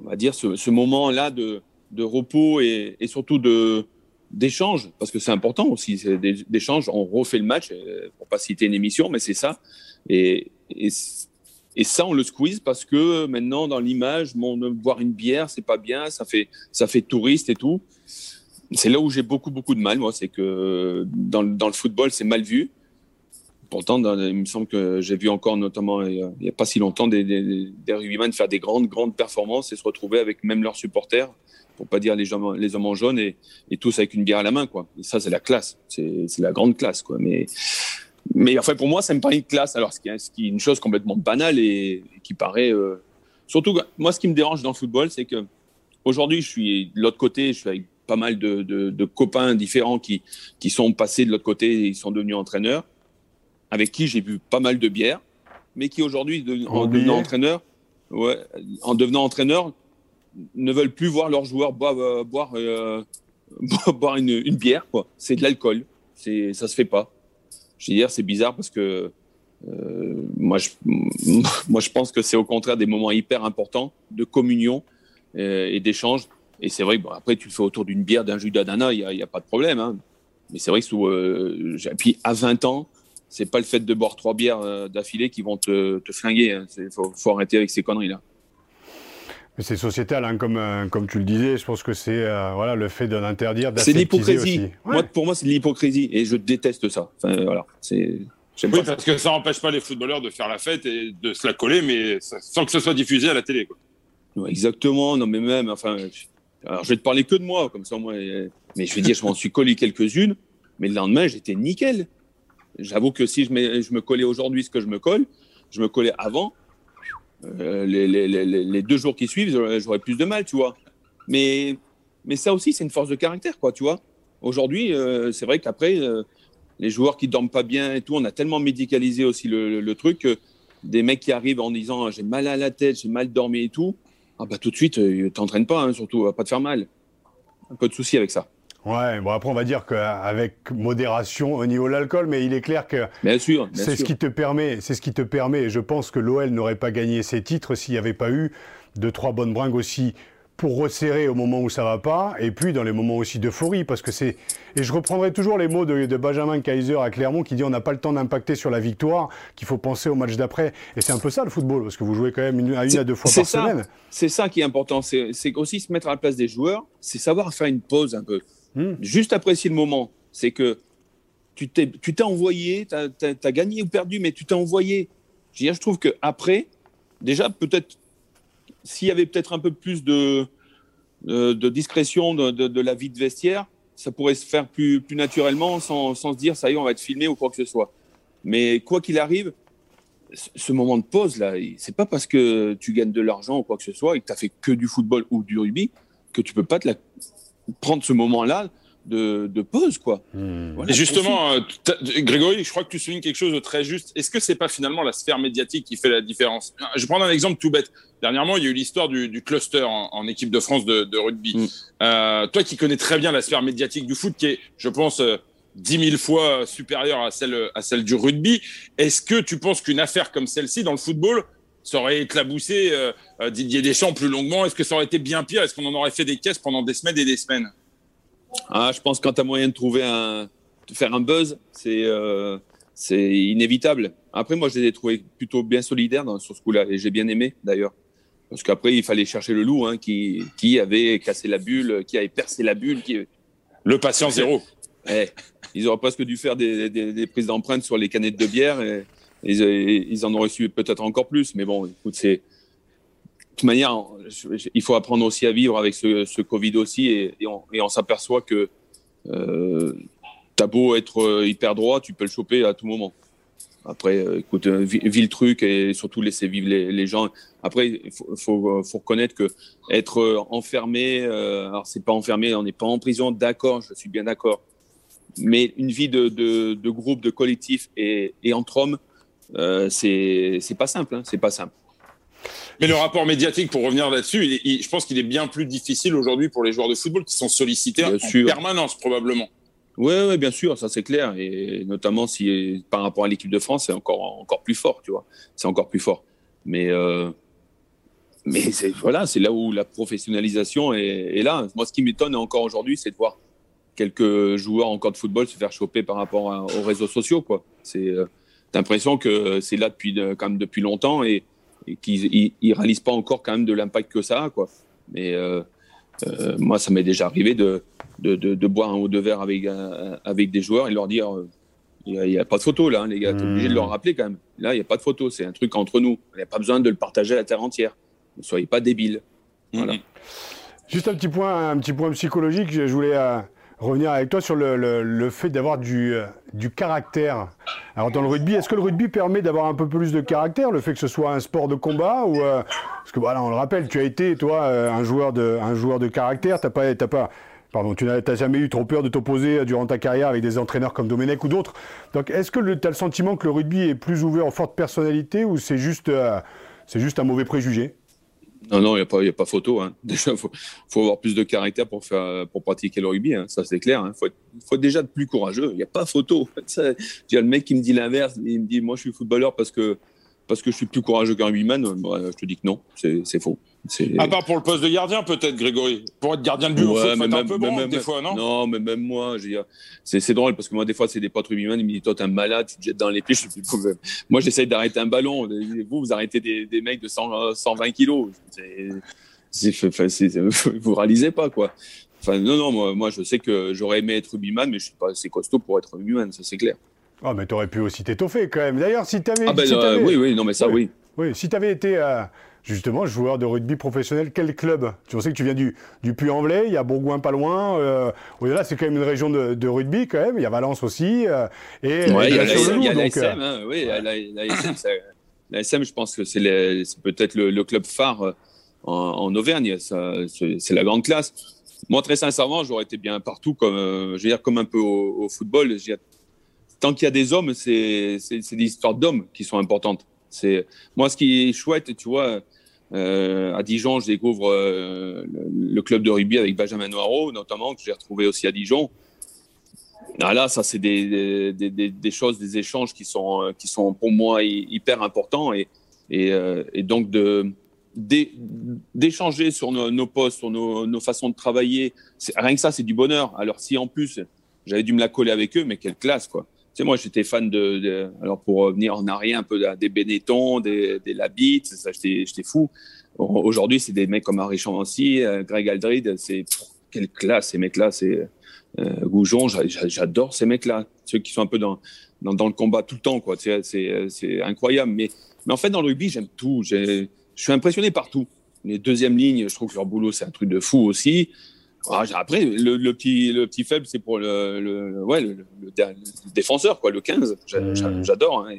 on va dire ce, moment-là de, repos et, surtout de d'échange, parce que c'est important aussi, d'échange. On refait le match, pour pas citer une émission, mais c'est ça. Et ça, on le squeeze parce que maintenant, dans l'image, bon, boire une bière, c'est pas bien, ça fait, ça fait touriste et tout. C'est là où j'ai beaucoup, beaucoup de mal, moi. C'est que dans, dans, le football, c'est mal vu. Pourtant, il me semble que j'ai vu encore, notamment, il n'y a, pas si longtemps, des, des, des rugbymen faire des grandes, grandes performances et se retrouver avec même leurs supporters, pour pas dire les, gens, les hommes en jaune, et, et tous avec une bière à la main, quoi. Et ça, c'est la classe. C'est la grande classe, quoi. Mais mais enfin, pour moi, ça me paraît une classe. Alors, ce qui est, une chose complètement banale et, qui paraît. Euh, surtout, moi, ce qui me dérange dans le football, c'est que aujourd'hui, je suis de l'autre côté, je suis avec pas mal de, de, de, copains différents qui, qui sont passés de l'autre côté et ils sont devenus entraîneurs, avec qui j'ai bu pas mal de bière, mais qui aujourd'hui, en devenant entraîneur, ouais, en devenant entraîneur, ne veulent plus voir leurs joueurs boire, euh, boire, euh, boire une, une bière. C'est de l'alcool. Ça se fait pas. Je veux dire, c'est bizarre parce que euh, moi, je, pense que c'est au contraire des moments hyper importants de communion euh, et d'échange. Et c'est vrai bon, après, tu le fais autour d'une bière, d'un jus d'ananas, il n'y a, pas de problème. Hein. Mais c'est vrai que euh, à 20 ans, c'est pas le fait de boire trois bières d'affilée qui vont te, flinguer. Il hein. faut, faut arrêter avec ces conneries-là. Mais c'est sociétal, hein, comme, euh, comme tu le disais. Je pense que c'est euh, voilà, le fait d'interdire, C'est l'hypocrisie. Moi, pour moi, c'est l'hypocrisie. Et je déteste ça. Enfin, voilà, c'est... Oui, parce que ça n'empêche pas les footballeurs de faire la fête et de se la coller, mais sans que ce soit diffusé à la télé. Quoi. exactement. Non, mais même, enfin, alors je vais te parler que de moi, comme ça, moi. Mais je vais dire, je m'en suis collé quelques-unes, mais le lendemain, j'étais nickel. J'avoue que si je, je me collais aujourd'hui ce que je me colle, je me collais avant, euh, les, les, les, deux jours qui suivent, j'aurais plus de mal, tu vois. Mais, mais ça aussi, c'est une force de caractère, quoi, tu vois. Aujourd'hui, euh, c'est vrai qu'après, euh, les joueurs qui dorment pas bien et tout, on a tellement médicalisé aussi le, le, truc des mecs qui arrivent en disant j'ai mal à la tête, j'ai mal dormi et tout, ah bah tout de suite, t'entraînes pas, hein, surtout, pas te faire mal. Un peu de souci avec ça. Ouais, bon après on va dire qu'avec modération au niveau de l'alcool, mais il est clair que bien sûr, c'est ce qui te permet, c'est ce qui te permet. Et je pense que l'OL n'aurait pas gagné ses titres s'il n'y avait pas eu deux trois bonnes bringues aussi pour resserrer au moment où ça va pas, et puis dans les moments aussi d'euphorie, parce que c'est et je reprendrai toujours les mots de, Benjamin Kaiser à Clermont qui dit on n'a pas le temps d'impacter sur la victoire, qu'il faut penser au match d'après. Et c'est un peu ça le football, parce que vous jouez quand même une, à une à deux fois par semaine. C'est ça qui est important, c'est aussi se mettre à la place des joueurs, c'est savoir faire une pause un peu. Hmm. Juste apprécier le moment. C'est que tu t'es envoyé, tu as, gagné ou perdu, mais tu t'es envoyé. Je, trouve qu'après, déjà, peut-être, s'il y avait peut-être un peu plus de, de, discrétion de, la vie de vestiaire, ça pourrait se faire plus, naturellement sans, sans, se dire, ça y est, on va être filmé ou quoi que ce soit. Mais quoi qu'il arrive, ce moment de pause, là, c'est pas parce que tu gagnes de l'argent ou quoi que ce soit et que tu as fait que du football ou du rugby que tu peux pas te la, prendre ce moment-là de, pause, quoi. Hmm. et justement, euh, Grégory, je crois que tu soulignes quelque chose de très juste. Est-ce que c'est pas finalement la sphère médiatique qui fait la différence? Je vais prendre un exemple tout bête. Dernièrement, il y a eu l'histoire du, cluster en, équipe de France de, rugby. Hmm. Euh, toi qui connais très bien la sphère médiatique du foot, qui est, je pense, euh, dix mille fois supérieure à celle, à celle du rugby, est-ce que tu penses qu'une affaire comme celle-ci dans le football ça aurait éclaboussé euh, euh, Didier Deschamps plus longuement Est-ce que ça aurait été bien pire? Est-ce qu'on en aurait fait des caisses pendant des semaines et des semaines? Ah, Je pense que quand tu as moyen de trouver un, de faire un buzz, c'est euh, c'est inévitable. Après, moi, je les ai trouvés plutôt bien solidaires dans, sur ce coup-là et j'ai bien aimé d'ailleurs. Parce qu'après, il fallait chercher le loup hein, qui, qui avait cassé la bulle, qui avait percé la bulle. Qui... Le patient zéro. Eh, ils auraient presque dû faire des, des, des prises d'empreintes sur les canettes de bière. Et, ils, en ont reçu peut-être encore plus, mais bon, écoute, c'est. De toute manière, il faut apprendre aussi à vivre avec ce, Covid aussi, et, on, s'aperçoit que euh, t'as beau être euh, hyper droit, tu peux le choper à tout moment. Après, euh, écoute, euh, vis, le truc et surtout laisser vivre les, gens. Après, il faut, reconnaître que être enfermé, euh, alors c'est pas enfermé, on n'est pas en prison, d'accord, je suis bien d'accord. Mais une vie de, groupe, de collectif et entre hommes, euh, c'est pas simple. Hein, c'est pas simple. Mais le rapport médiatique, pour revenir là-dessus, je pense qu'il est bien plus difficile aujourd'hui pour les joueurs de football qui sont sollicités en permanence, probablement. Oui, ouais, bien sûr, ça c'est clair. Et notamment si par rapport à l'équipe de France, c'est encore, encore plus fort, tu vois. C'est encore plus fort. Mais, euh, mais voilà, c'est là où la professionnalisation est, est là. Moi, ce qui m'étonne encore aujourd'hui, c'est de voir quelques joueurs encore de football se faire choper par rapport aux réseaux sociaux, quoi. C'est. Euh, l'impression que c'est là depuis quand même depuis longtemps et, qu'ils ne réalisent pas encore quand même de l'impact que ça a quoi. Mais euh, euh, moi, ça m'est déjà arrivé de, de, de, boire un ou deux verres avec euh, avec des joueurs et leur dire il n'y a, pas de photo là, hein, les gars. T'es obligé de leur rappeler quand même. Là, il n'y a pas de photo. C'est un truc entre nous. Il n'y a pas besoin de le partager à la terre entière. Ne soyez pas débiles. Voilà. Juste un petit point, un petit point psychologique. Je voulais revenir avec toi sur le, fait d'avoir du, euh, du caractère. Alors dans le rugby, est-ce que le rugby permet d'avoir un peu plus de caractère, le fait que ce soit un sport de combat ou euh, parce que voilà, on le rappelle, tu as été toi euh, un joueur de un joueur de caractère, t'as pas t'as pas Pardon, tu n'as jamais eu trop peur de t'opposer durant ta carrière avec des entraîneurs comme Domenech ou d'autres. Donc, est-ce que tu as le sentiment que le rugby est plus ouvert aux fortes personnalités ou c'est juste, c'est juste un mauvais préjugé? Non, non, il n'y a, pas, a pas photo. Hein. Déjà, il faut, faut, avoir plus de caractère pour, faire, pour pratiquer le rugby. Hein. Ça, c'est clair. Il hein. faut, faut, déjà être plus courageux. Il n'y a pas photo. Il y a le mec qui me dit l'inverse. Il me dit Moi, je suis footballeur parce que parce que je suis plus courageux qu'un rugbyman, je te dis que non, c'est faux. À part pour le poste de gardien, peut-être, Grégory. Pour être gardien de but, ouais, faut être un peu bon, des fois, non? Non, mais même moi, c'est drôle parce que moi, des fois, c'est des potes rugbyman, ils me disent Toi, t'es un malade, tu te jettes dans les pieds. moi, j'essaye d'arrêter un ballon. Vous, vous arrêtez des, des mecs de 100, 120 kilos. vous réalisez pas, quoi. Enfin, non, non, moi, moi je sais que j'aurais aimé être rugbyman, mais je suis pas assez costaud pour être rugbyman, ça, c'est clair. Ah, mais tu aurais pu aussi t'étoffer quand même. D'ailleurs, si tu avais. Ah, ben, euh, oui, oui, non, mais ça, oui. Oui, si tu avais été. Euh, justement, joueur de rugby professionnel, quel club? Tu sais que tu viens du, du Puy-en-Velay, il y a Bourgoin pas loin. Euh, là, c'est quand même une région de, rugby quand même. Il y a Valence aussi. Euh, et il y a l'ASM. Hein, oui, la, SM, je pense que c'est peut-être le, club phare en, Auvergne. C'est la grande classe. Moi, très sincèrement, j'aurais été bien partout, comme, je veux dire, comme un peu au, au football. Tant qu'il y a des hommes, c'est des histoires d'hommes qui sont importantes. C'est moi ce qui est chouette, tu vois. Euh, à Dijon, je découvre euh, le, club de rugby avec Benjamin Noiro, notamment, que j'ai retrouvé aussi à Dijon. Ah là, ça, c'est des, des, choses, des échanges qui sont, qui sont pour moi hyper importants. Et, et, euh, donc, d'échanger sur nos, postes, sur nos façons de travailler, rien que ça, c'est du bonheur. Alors, si en plus, j'avais dû me la coller avec eux, mais quelle classe, quoi sais, moi, j'étais fan de, alors pour revenir en arrière un peu des Benetton, des, des Labitte, ça, j'étais fou. Aujourd'hui, c'est des mecs comme Harry Chamancy, euh, Greg Aldrid, c'est quelle classe ces mecs-là, c'est euh, Goujon, j'adore ces mecs-là, ceux qui sont un peu dans, dans, le combat tout le temps, quoi. C'est incroyable. Mais, mais en fait, dans le rugby, j'aime tout. Je suis impressionné par tout. Les deuxièmes lignes, je trouve que leur boulot, c'est un truc de fou aussi. Ah, après, le, petit, le petit faible, c'est pour le, le, ouais, le, défenseur, quoi, le 15. Mmh. J'adore. Hein.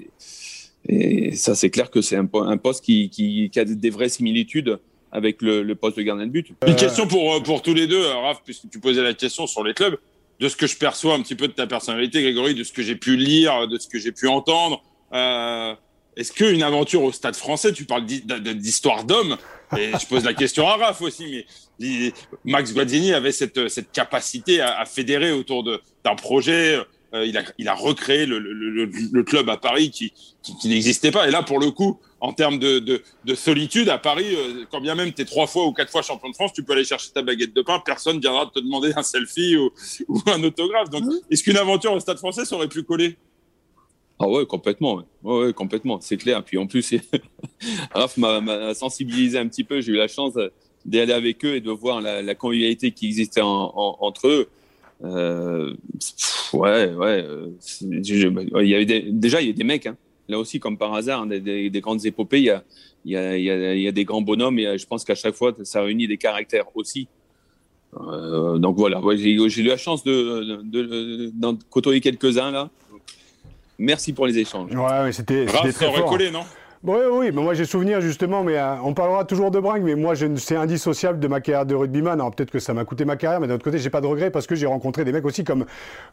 Et, ça, c'est clair que c'est un, un, poste qui, qui, qui, a des vraies similitudes avec le, poste de gardien de but. Une question pour, pour tous les deux, Raph, puisque tu posais la question sur les clubs. De ce que je perçois un petit peu de ta personnalité, Grégory, de ce que j'ai pu lire, de ce que j'ai pu entendre. Euh, est-ce qu'une aventure au Stade français, tu parles d'histoire d'homme, et je pose la question à Raph aussi, mais Max Guazzini avait cette, cette capacité à, fédérer autour d'un projet. Euh, il, a, il a recréé le, le, le, club à Paris qui, qui, n'existait pas. Et là, pour le coup, en termes de, de, de solitude, à Paris, euh, quand bien même tu es trois fois ou quatre fois champion de France, tu peux aller chercher ta baguette de pain, personne viendra te demander un selfie ou, ou un autographe. Donc, mmh. est-ce qu'une aventure au Stade français ça aurait pu coller? Ah ouais, complètement. Ouais. Ouais, complètement, c'est clair. Puis en plus, Raph m'a sensibilisé un petit peu. J'ai eu la chance d'aller avec eux et de voir la, convivialité qui existait entre eux. Euh, ouais, ouais. Euh, il y avait déjà, il y a des mecs. Hein. Là aussi, comme par hasard, hein, des, des, grandes épopées, il y a, il y a, il y a, des grands bonhommes et euh, je pense qu'à chaque fois, ça réunit des caractères aussi. Euh, donc voilà, j'ai eu la chance de, de côtoyer quelques-uns là. Merci pour les échanges. Ouais, c'était très fort. collé, non oui, oui, mais moi j'ai souvenir justement, mais euh, on parlera toujours de Bringue, mais moi c'est indissociable de ma carrière de rugbyman. Alors peut-être que ça m'a coûté ma carrière, mais d'un autre côté, j'ai pas de regret parce que j'ai rencontré des mecs aussi comme,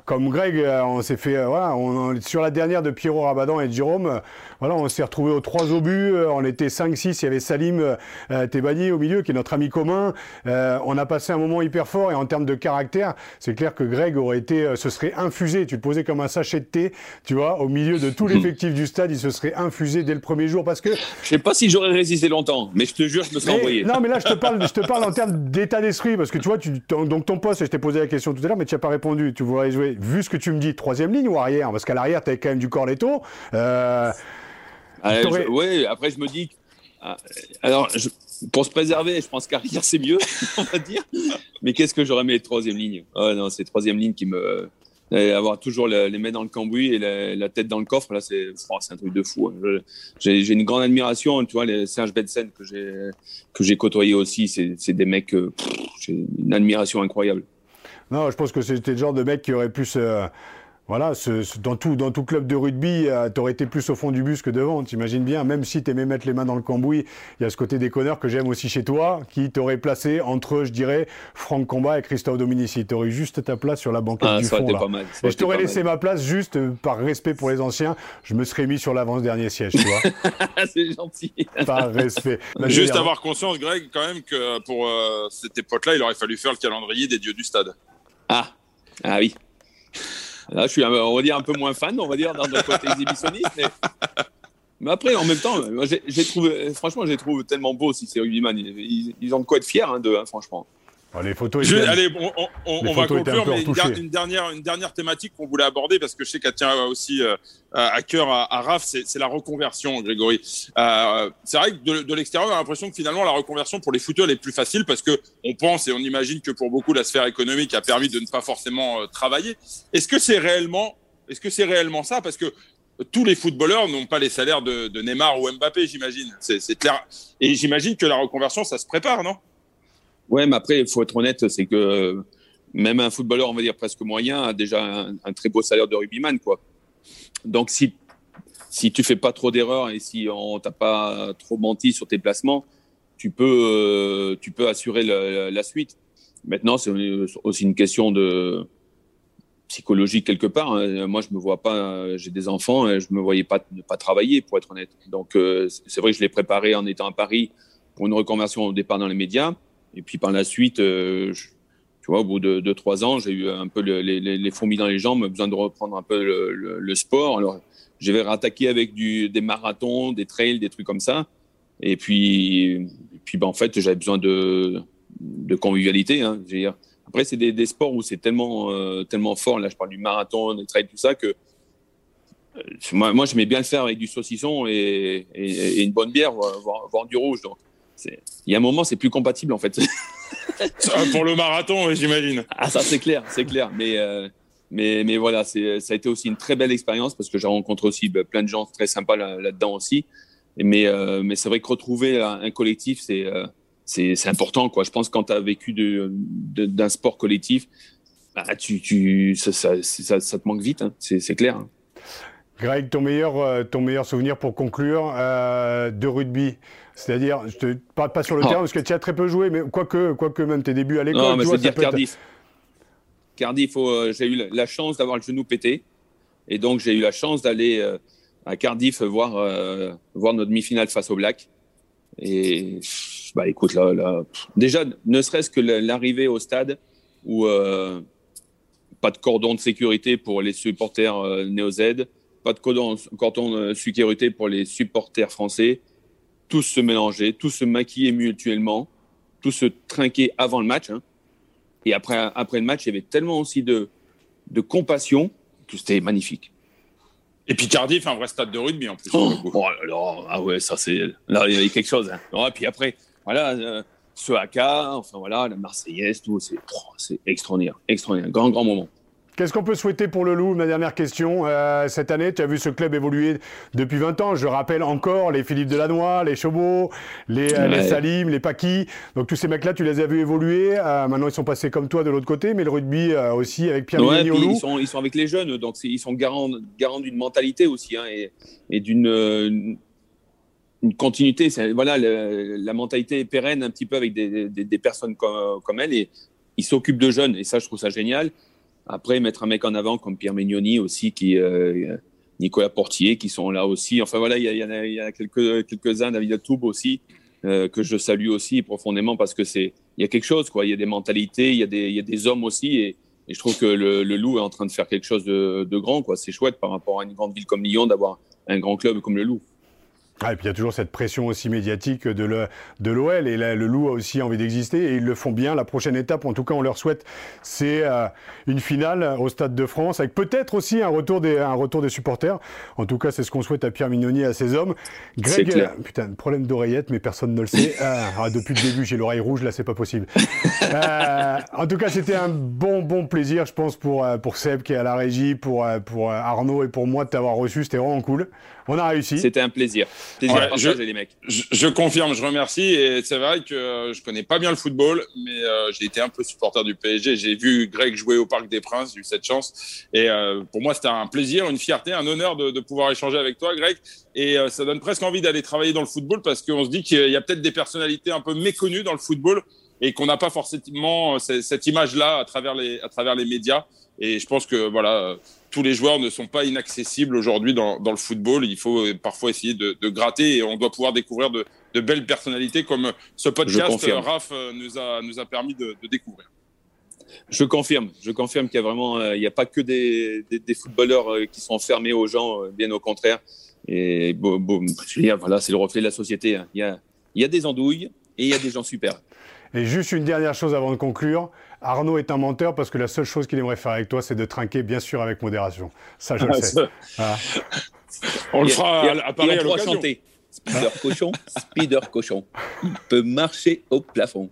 comme Greg. Euh, on s'est fait, euh, voilà, on, sur la dernière de Pierrot Rabadan et Jérôme, voilà, on s'est retrouvé aux trois obus. on était 5-6, il y avait Salim Tebani au milieu, qui est notre ami commun. on a passé un moment hyper fort et en termes de caractère, c'est clair que Greg aurait été, se serait infusé. Tu le posais comme un sachet de thé, tu vois, au milieu de tout l'effectif du stade, il se serait infusé dès le premier jour parce que. Je sais pas si j'aurais résisté longtemps, mais je te jure, je me serais envoyé. Non, mais là, je te parle, je te parle en termes d'état d'esprit parce que tu vois, tu, donc ton poste, je t'ai posé la question tout à l'heure, mais tu n'as pas répondu. Tu voudrais jouer, vu ce que tu me dis, troisième ligne ou arrière Parce qu'à l'arrière, tu avais quand même du Corletto. Euh, oui, après, je me dis. Ah, alors, pour se préserver, je pense qu'arrière, c'est mieux, on va dire. Mais qu'est-ce que j'aurais mis troisième ligne oh, Non, c'est troisième ligne qui me et avoir toujours les mains dans le cambouis et la, tête dans le coffre, là, c'est oh, un truc de fou. Hein. J'ai une grande admiration, tu vois, les Serge Betsen que j'ai que j'ai côtoyé aussi, c'est des mecs, j'ai une admiration incroyable. Non, je pense que c'était le genre de mec qui aurait pu se voilà, dans, tout, dans tout club de rugby, euh, tu aurais été plus au fond du bus que devant, t'imagines bien. Même si tu aimais mettre les mains dans le cambouis, il y a ce côté déconneur que j'aime aussi chez toi, qui t'aurait placé entre, je dirais, Franck Combat et Christophe Dominici. Tu aurais juste ta place sur la banquette ah, du fond. Là. Pas mal, et je t'aurais laissé ma place juste euh, par respect pour les anciens. Je me serais mis sur l'avance-dernier siège, tu vois. C'est gentil. Par respect. juste avoir conscience, Greg, quand même, que pour euh, cette époque-là, il aurait fallu faire le calendrier des dieux du stade. Ah, ah oui. Là, je suis, on va dire, un peu moins fan, on va dire, dans le côté exhibitionniste. Mais... après, en même temps, j'ai trouvé, franchement, j'ai trouvé tellement beau si c'est rugbyman. Ils, ils, ont de quoi être fiers, hein, de, hein, franchement. Les photos. Je, allez, on, on, va conclure, mais une, dernière, une dernière thématique qu'on voulait aborder parce que je sais qu'elle tient aussi euh, à cœur à, à Raph, c'est la reconversion, Grégory. Euh, c'est vrai que de, de l'extérieur, on a l'impression que finalement la reconversion pour les footeurs est plus facile parce que on pense et on imagine que pour beaucoup la sphère économique a permis de ne pas forcément euh, travailler. Est-ce que c'est réellement, est-ce que c'est réellement ça? Parce que tous les footballeurs n'ont pas les salaires de, Neymar ou Mbappé, j'imagine. C'est clair. Et j'imagine que la reconversion, ça se prépare, non? Ouais, mais après, il faut être honnête, c'est que même un footballeur, on va dire presque moyen, a déjà un, très beau salaire de rugbyman, quoi. Donc, si, si tu fais pas trop d'erreurs et si on t'a pas trop menti sur tes placements, tu peux, euh, tu peux assurer la, suite. Maintenant, c'est aussi une question de psychologique quelque part. Hein. Moi, je me vois pas, j'ai des enfants, et je me voyais pas ne pas travailler, pour être honnête. Donc, euh, c'est vrai que je l'ai préparé en étant à Paris pour une reconversion au départ dans les médias. Et puis par la suite, euh, tu vois, au bout de, de trois ans, j'ai eu un peu les, les, fourmis dans les jambes, besoin de reprendre un peu le, sport. Alors, je vais rattaquer avec des marathons, des trails, des trucs comme ça. Et puis, puis ben, en fait, j'avais besoin de, convivialité. Hein. Après, c'est des, sports où c'est tellement, euh, tellement fort. Là, je parle du marathon, des trails, tout ça, que euh, moi, moi j'aimais bien le faire avec du saucisson et, une bonne bière, voire, du rouge. Il y a un moment, c'est plus compatible en fait. Pour le marathon, j'imagine. Ah, ça c'est clair, c'est clair. Mais, euh, mais, mais voilà, ça a été aussi une très belle expérience parce que j'ai rencontré aussi bah, plein de gens très sympas là-dedans aussi. Mais, euh, mais c'est vrai que retrouver un collectif, c'est euh, c'est important. Quoi. Je pense que quand tu as vécu d'un sport collectif, bah, tu, tu, ça, ça, ça, te manque vite, hein. c'est clair. Hein. Greg, ton meilleur, ton meilleur souvenir pour conclure de rugby? C'est-à-dire, je te parle pas sur le oh. terrain parce que tu as très peu joué, mais quoique, quoique même tes débuts à l'école. Non, mais c'est dire Cardiff. Cardiff, euh, j'ai eu la chance d'avoir le genou pété. Et donc, j'ai eu la chance d'aller euh, à Cardiff voir, euh, voir notre demi-finale face au Black. Et bah, écoute, là, là déjà, ne serait-ce que l'arrivée au stade où pas de cordon de sécurité pour les supporters néo-Z, pas de cordon, cordon de sécurité pour les supporters français tous se mélanger, tous se maquiller mutuellement, tous se trinquer avant le match. Hein. Et après, après le match, il y avait tellement aussi de, de compassion que c'était magnifique. Et puis Cardiff, un vrai stade de rugby en plus. Oh, oh là là, ah ouais, ça c'est. Là, il y avait quelque chose. Hein. et puis après, voilà, euh, ce AK, enfin voilà, la Marseillaise, tout, c'est oh, extraordinaire, extraordinaire, grand, grand moment. Qu'est-ce qu'on peut souhaiter pour le Loup Ma dernière question. Euh, cette année, tu as vu ce club évoluer depuis 20 ans. Je rappelle encore les Philippe Delannoy, les Chauveau, les, euh, les, Salim, les Paki. Donc tous ces mecs-là, tu les as vus évoluer. Euh, maintenant, ils sont passés comme toi de l'autre côté, mais le rugby aussi avec Pierre ouais, Ils sont, ils sont avec les jeunes, donc ils sont garants, garants d'une mentalité aussi hein, et, et d'une une continuité. Voilà, la mentalité est pérenne un petit peu avec des, des, des personnes comme, comme elle et ils s'occupent de jeunes et ça, je trouve ça génial. Après, mettre un mec en avant comme Pierre Mignoni aussi, qui, euh, Nicolas Portier, qui sont là aussi. Enfin voilà, il y, en a, quelques, quelques-uns, David Atoub aussi, euh, que je salue aussi profondément parce que c'est, il y a quelque chose, quoi. Il y a des mentalités, il y a des, y a des hommes aussi. Et, je trouve que le, le, Loup est en train de faire quelque chose de, de grand, quoi. C'est chouette par rapport à une grande ville comme Lyon d'avoir un grand club comme le Loup. Ah, et puis il y a toujours cette pression aussi médiatique de l'OL et le Loup a aussi envie d'exister et ils le font bien. La prochaine étape, en tout cas on leur souhaite, c'est euh, une finale au Stade de France avec peut-être aussi un retour, des, un retour des supporters. En tout cas c'est ce qu'on souhaite à Pierre Mignoni et à ses hommes. Greg, euh, putain, problème d'oreillette mais personne ne le sait. Ah, ah, depuis le début j'ai l'oreille rouge, là c'est pas possible. Euh, en tout cas c'était un bon bon plaisir je pense pour, pour Seb qui est à la régie, pour, pour Arnaud et pour moi de t'avoir reçu, c'était vraiment cool. On a réussi. C'était un plaisir. plaisir je, les mecs. Je, confirme, je remercie. Et c'est vrai que euh, je connais pas bien le football, mais euh, j'ai été un peu supporter du PSG. J'ai vu Greg jouer au Parc des Princes, j'ai eu cette chance. Et euh, pour moi, c'était un plaisir, une fierté, un honneur de, de, pouvoir échanger avec toi, Greg. Et ça donne presque envie d'aller travailler dans le football parce qu'on se dit qu'il y a peut-être des personnalités un peu méconnues dans le football et qu'on n'a pas forcément cette image-là à travers les à travers les médias. Et je pense que voilà, tous les joueurs ne sont pas inaccessibles aujourd'hui dans, dans, le football. Il faut euh, parfois essayer de, de, gratter et on doit pouvoir découvrir de, de belles personnalités comme ce podcast, Raph, euh, nous a, nous a permis de, de découvrir. Je confirme, je confirme qu'il y a vraiment, euh, il n'y a pas que des, des, des, footballeurs qui sont fermés aux gens, bien au contraire. Et bon, bon, voilà, c'est le reflet de la société. Hein. Il, y a, il y a des andouilles et il y a des gens super. Et juste une dernière chose avant de conclure. Arnaud est un menteur parce que la seule chose qu'il aimerait faire avec toi, c'est de trinquer, bien sûr, avec modération. Ça, je le ah, sais. Ah. On le fera à, à Paris à l'occasion. chanter. Spider cochon, Spider cochon. Il peut marcher au plafond.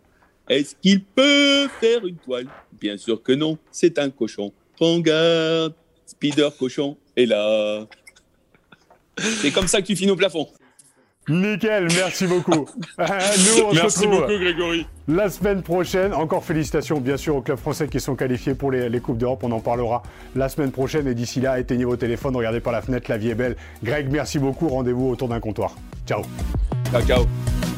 Est-ce qu'il peut faire une toile? Bien sûr que non, c'est un cochon. Prends garde, Spider cochon est là. C'est comme ça que tu finis au plafond. Nickel, merci beaucoup. Nous, on Merci se retrouve beaucoup, Grégory. la semaine prochaine. Encore félicitations, bien sûr, aux clubs français qui sont qualifiés pour les, les Coupes d'Europe. On en parlera la semaine prochaine. Et d'ici là, éteignez vos téléphones, regardez par la fenêtre, la vie est belle. Greg, merci beaucoup. Rendez-vous autour d'un comptoir. Ciao. Ciao, ciao.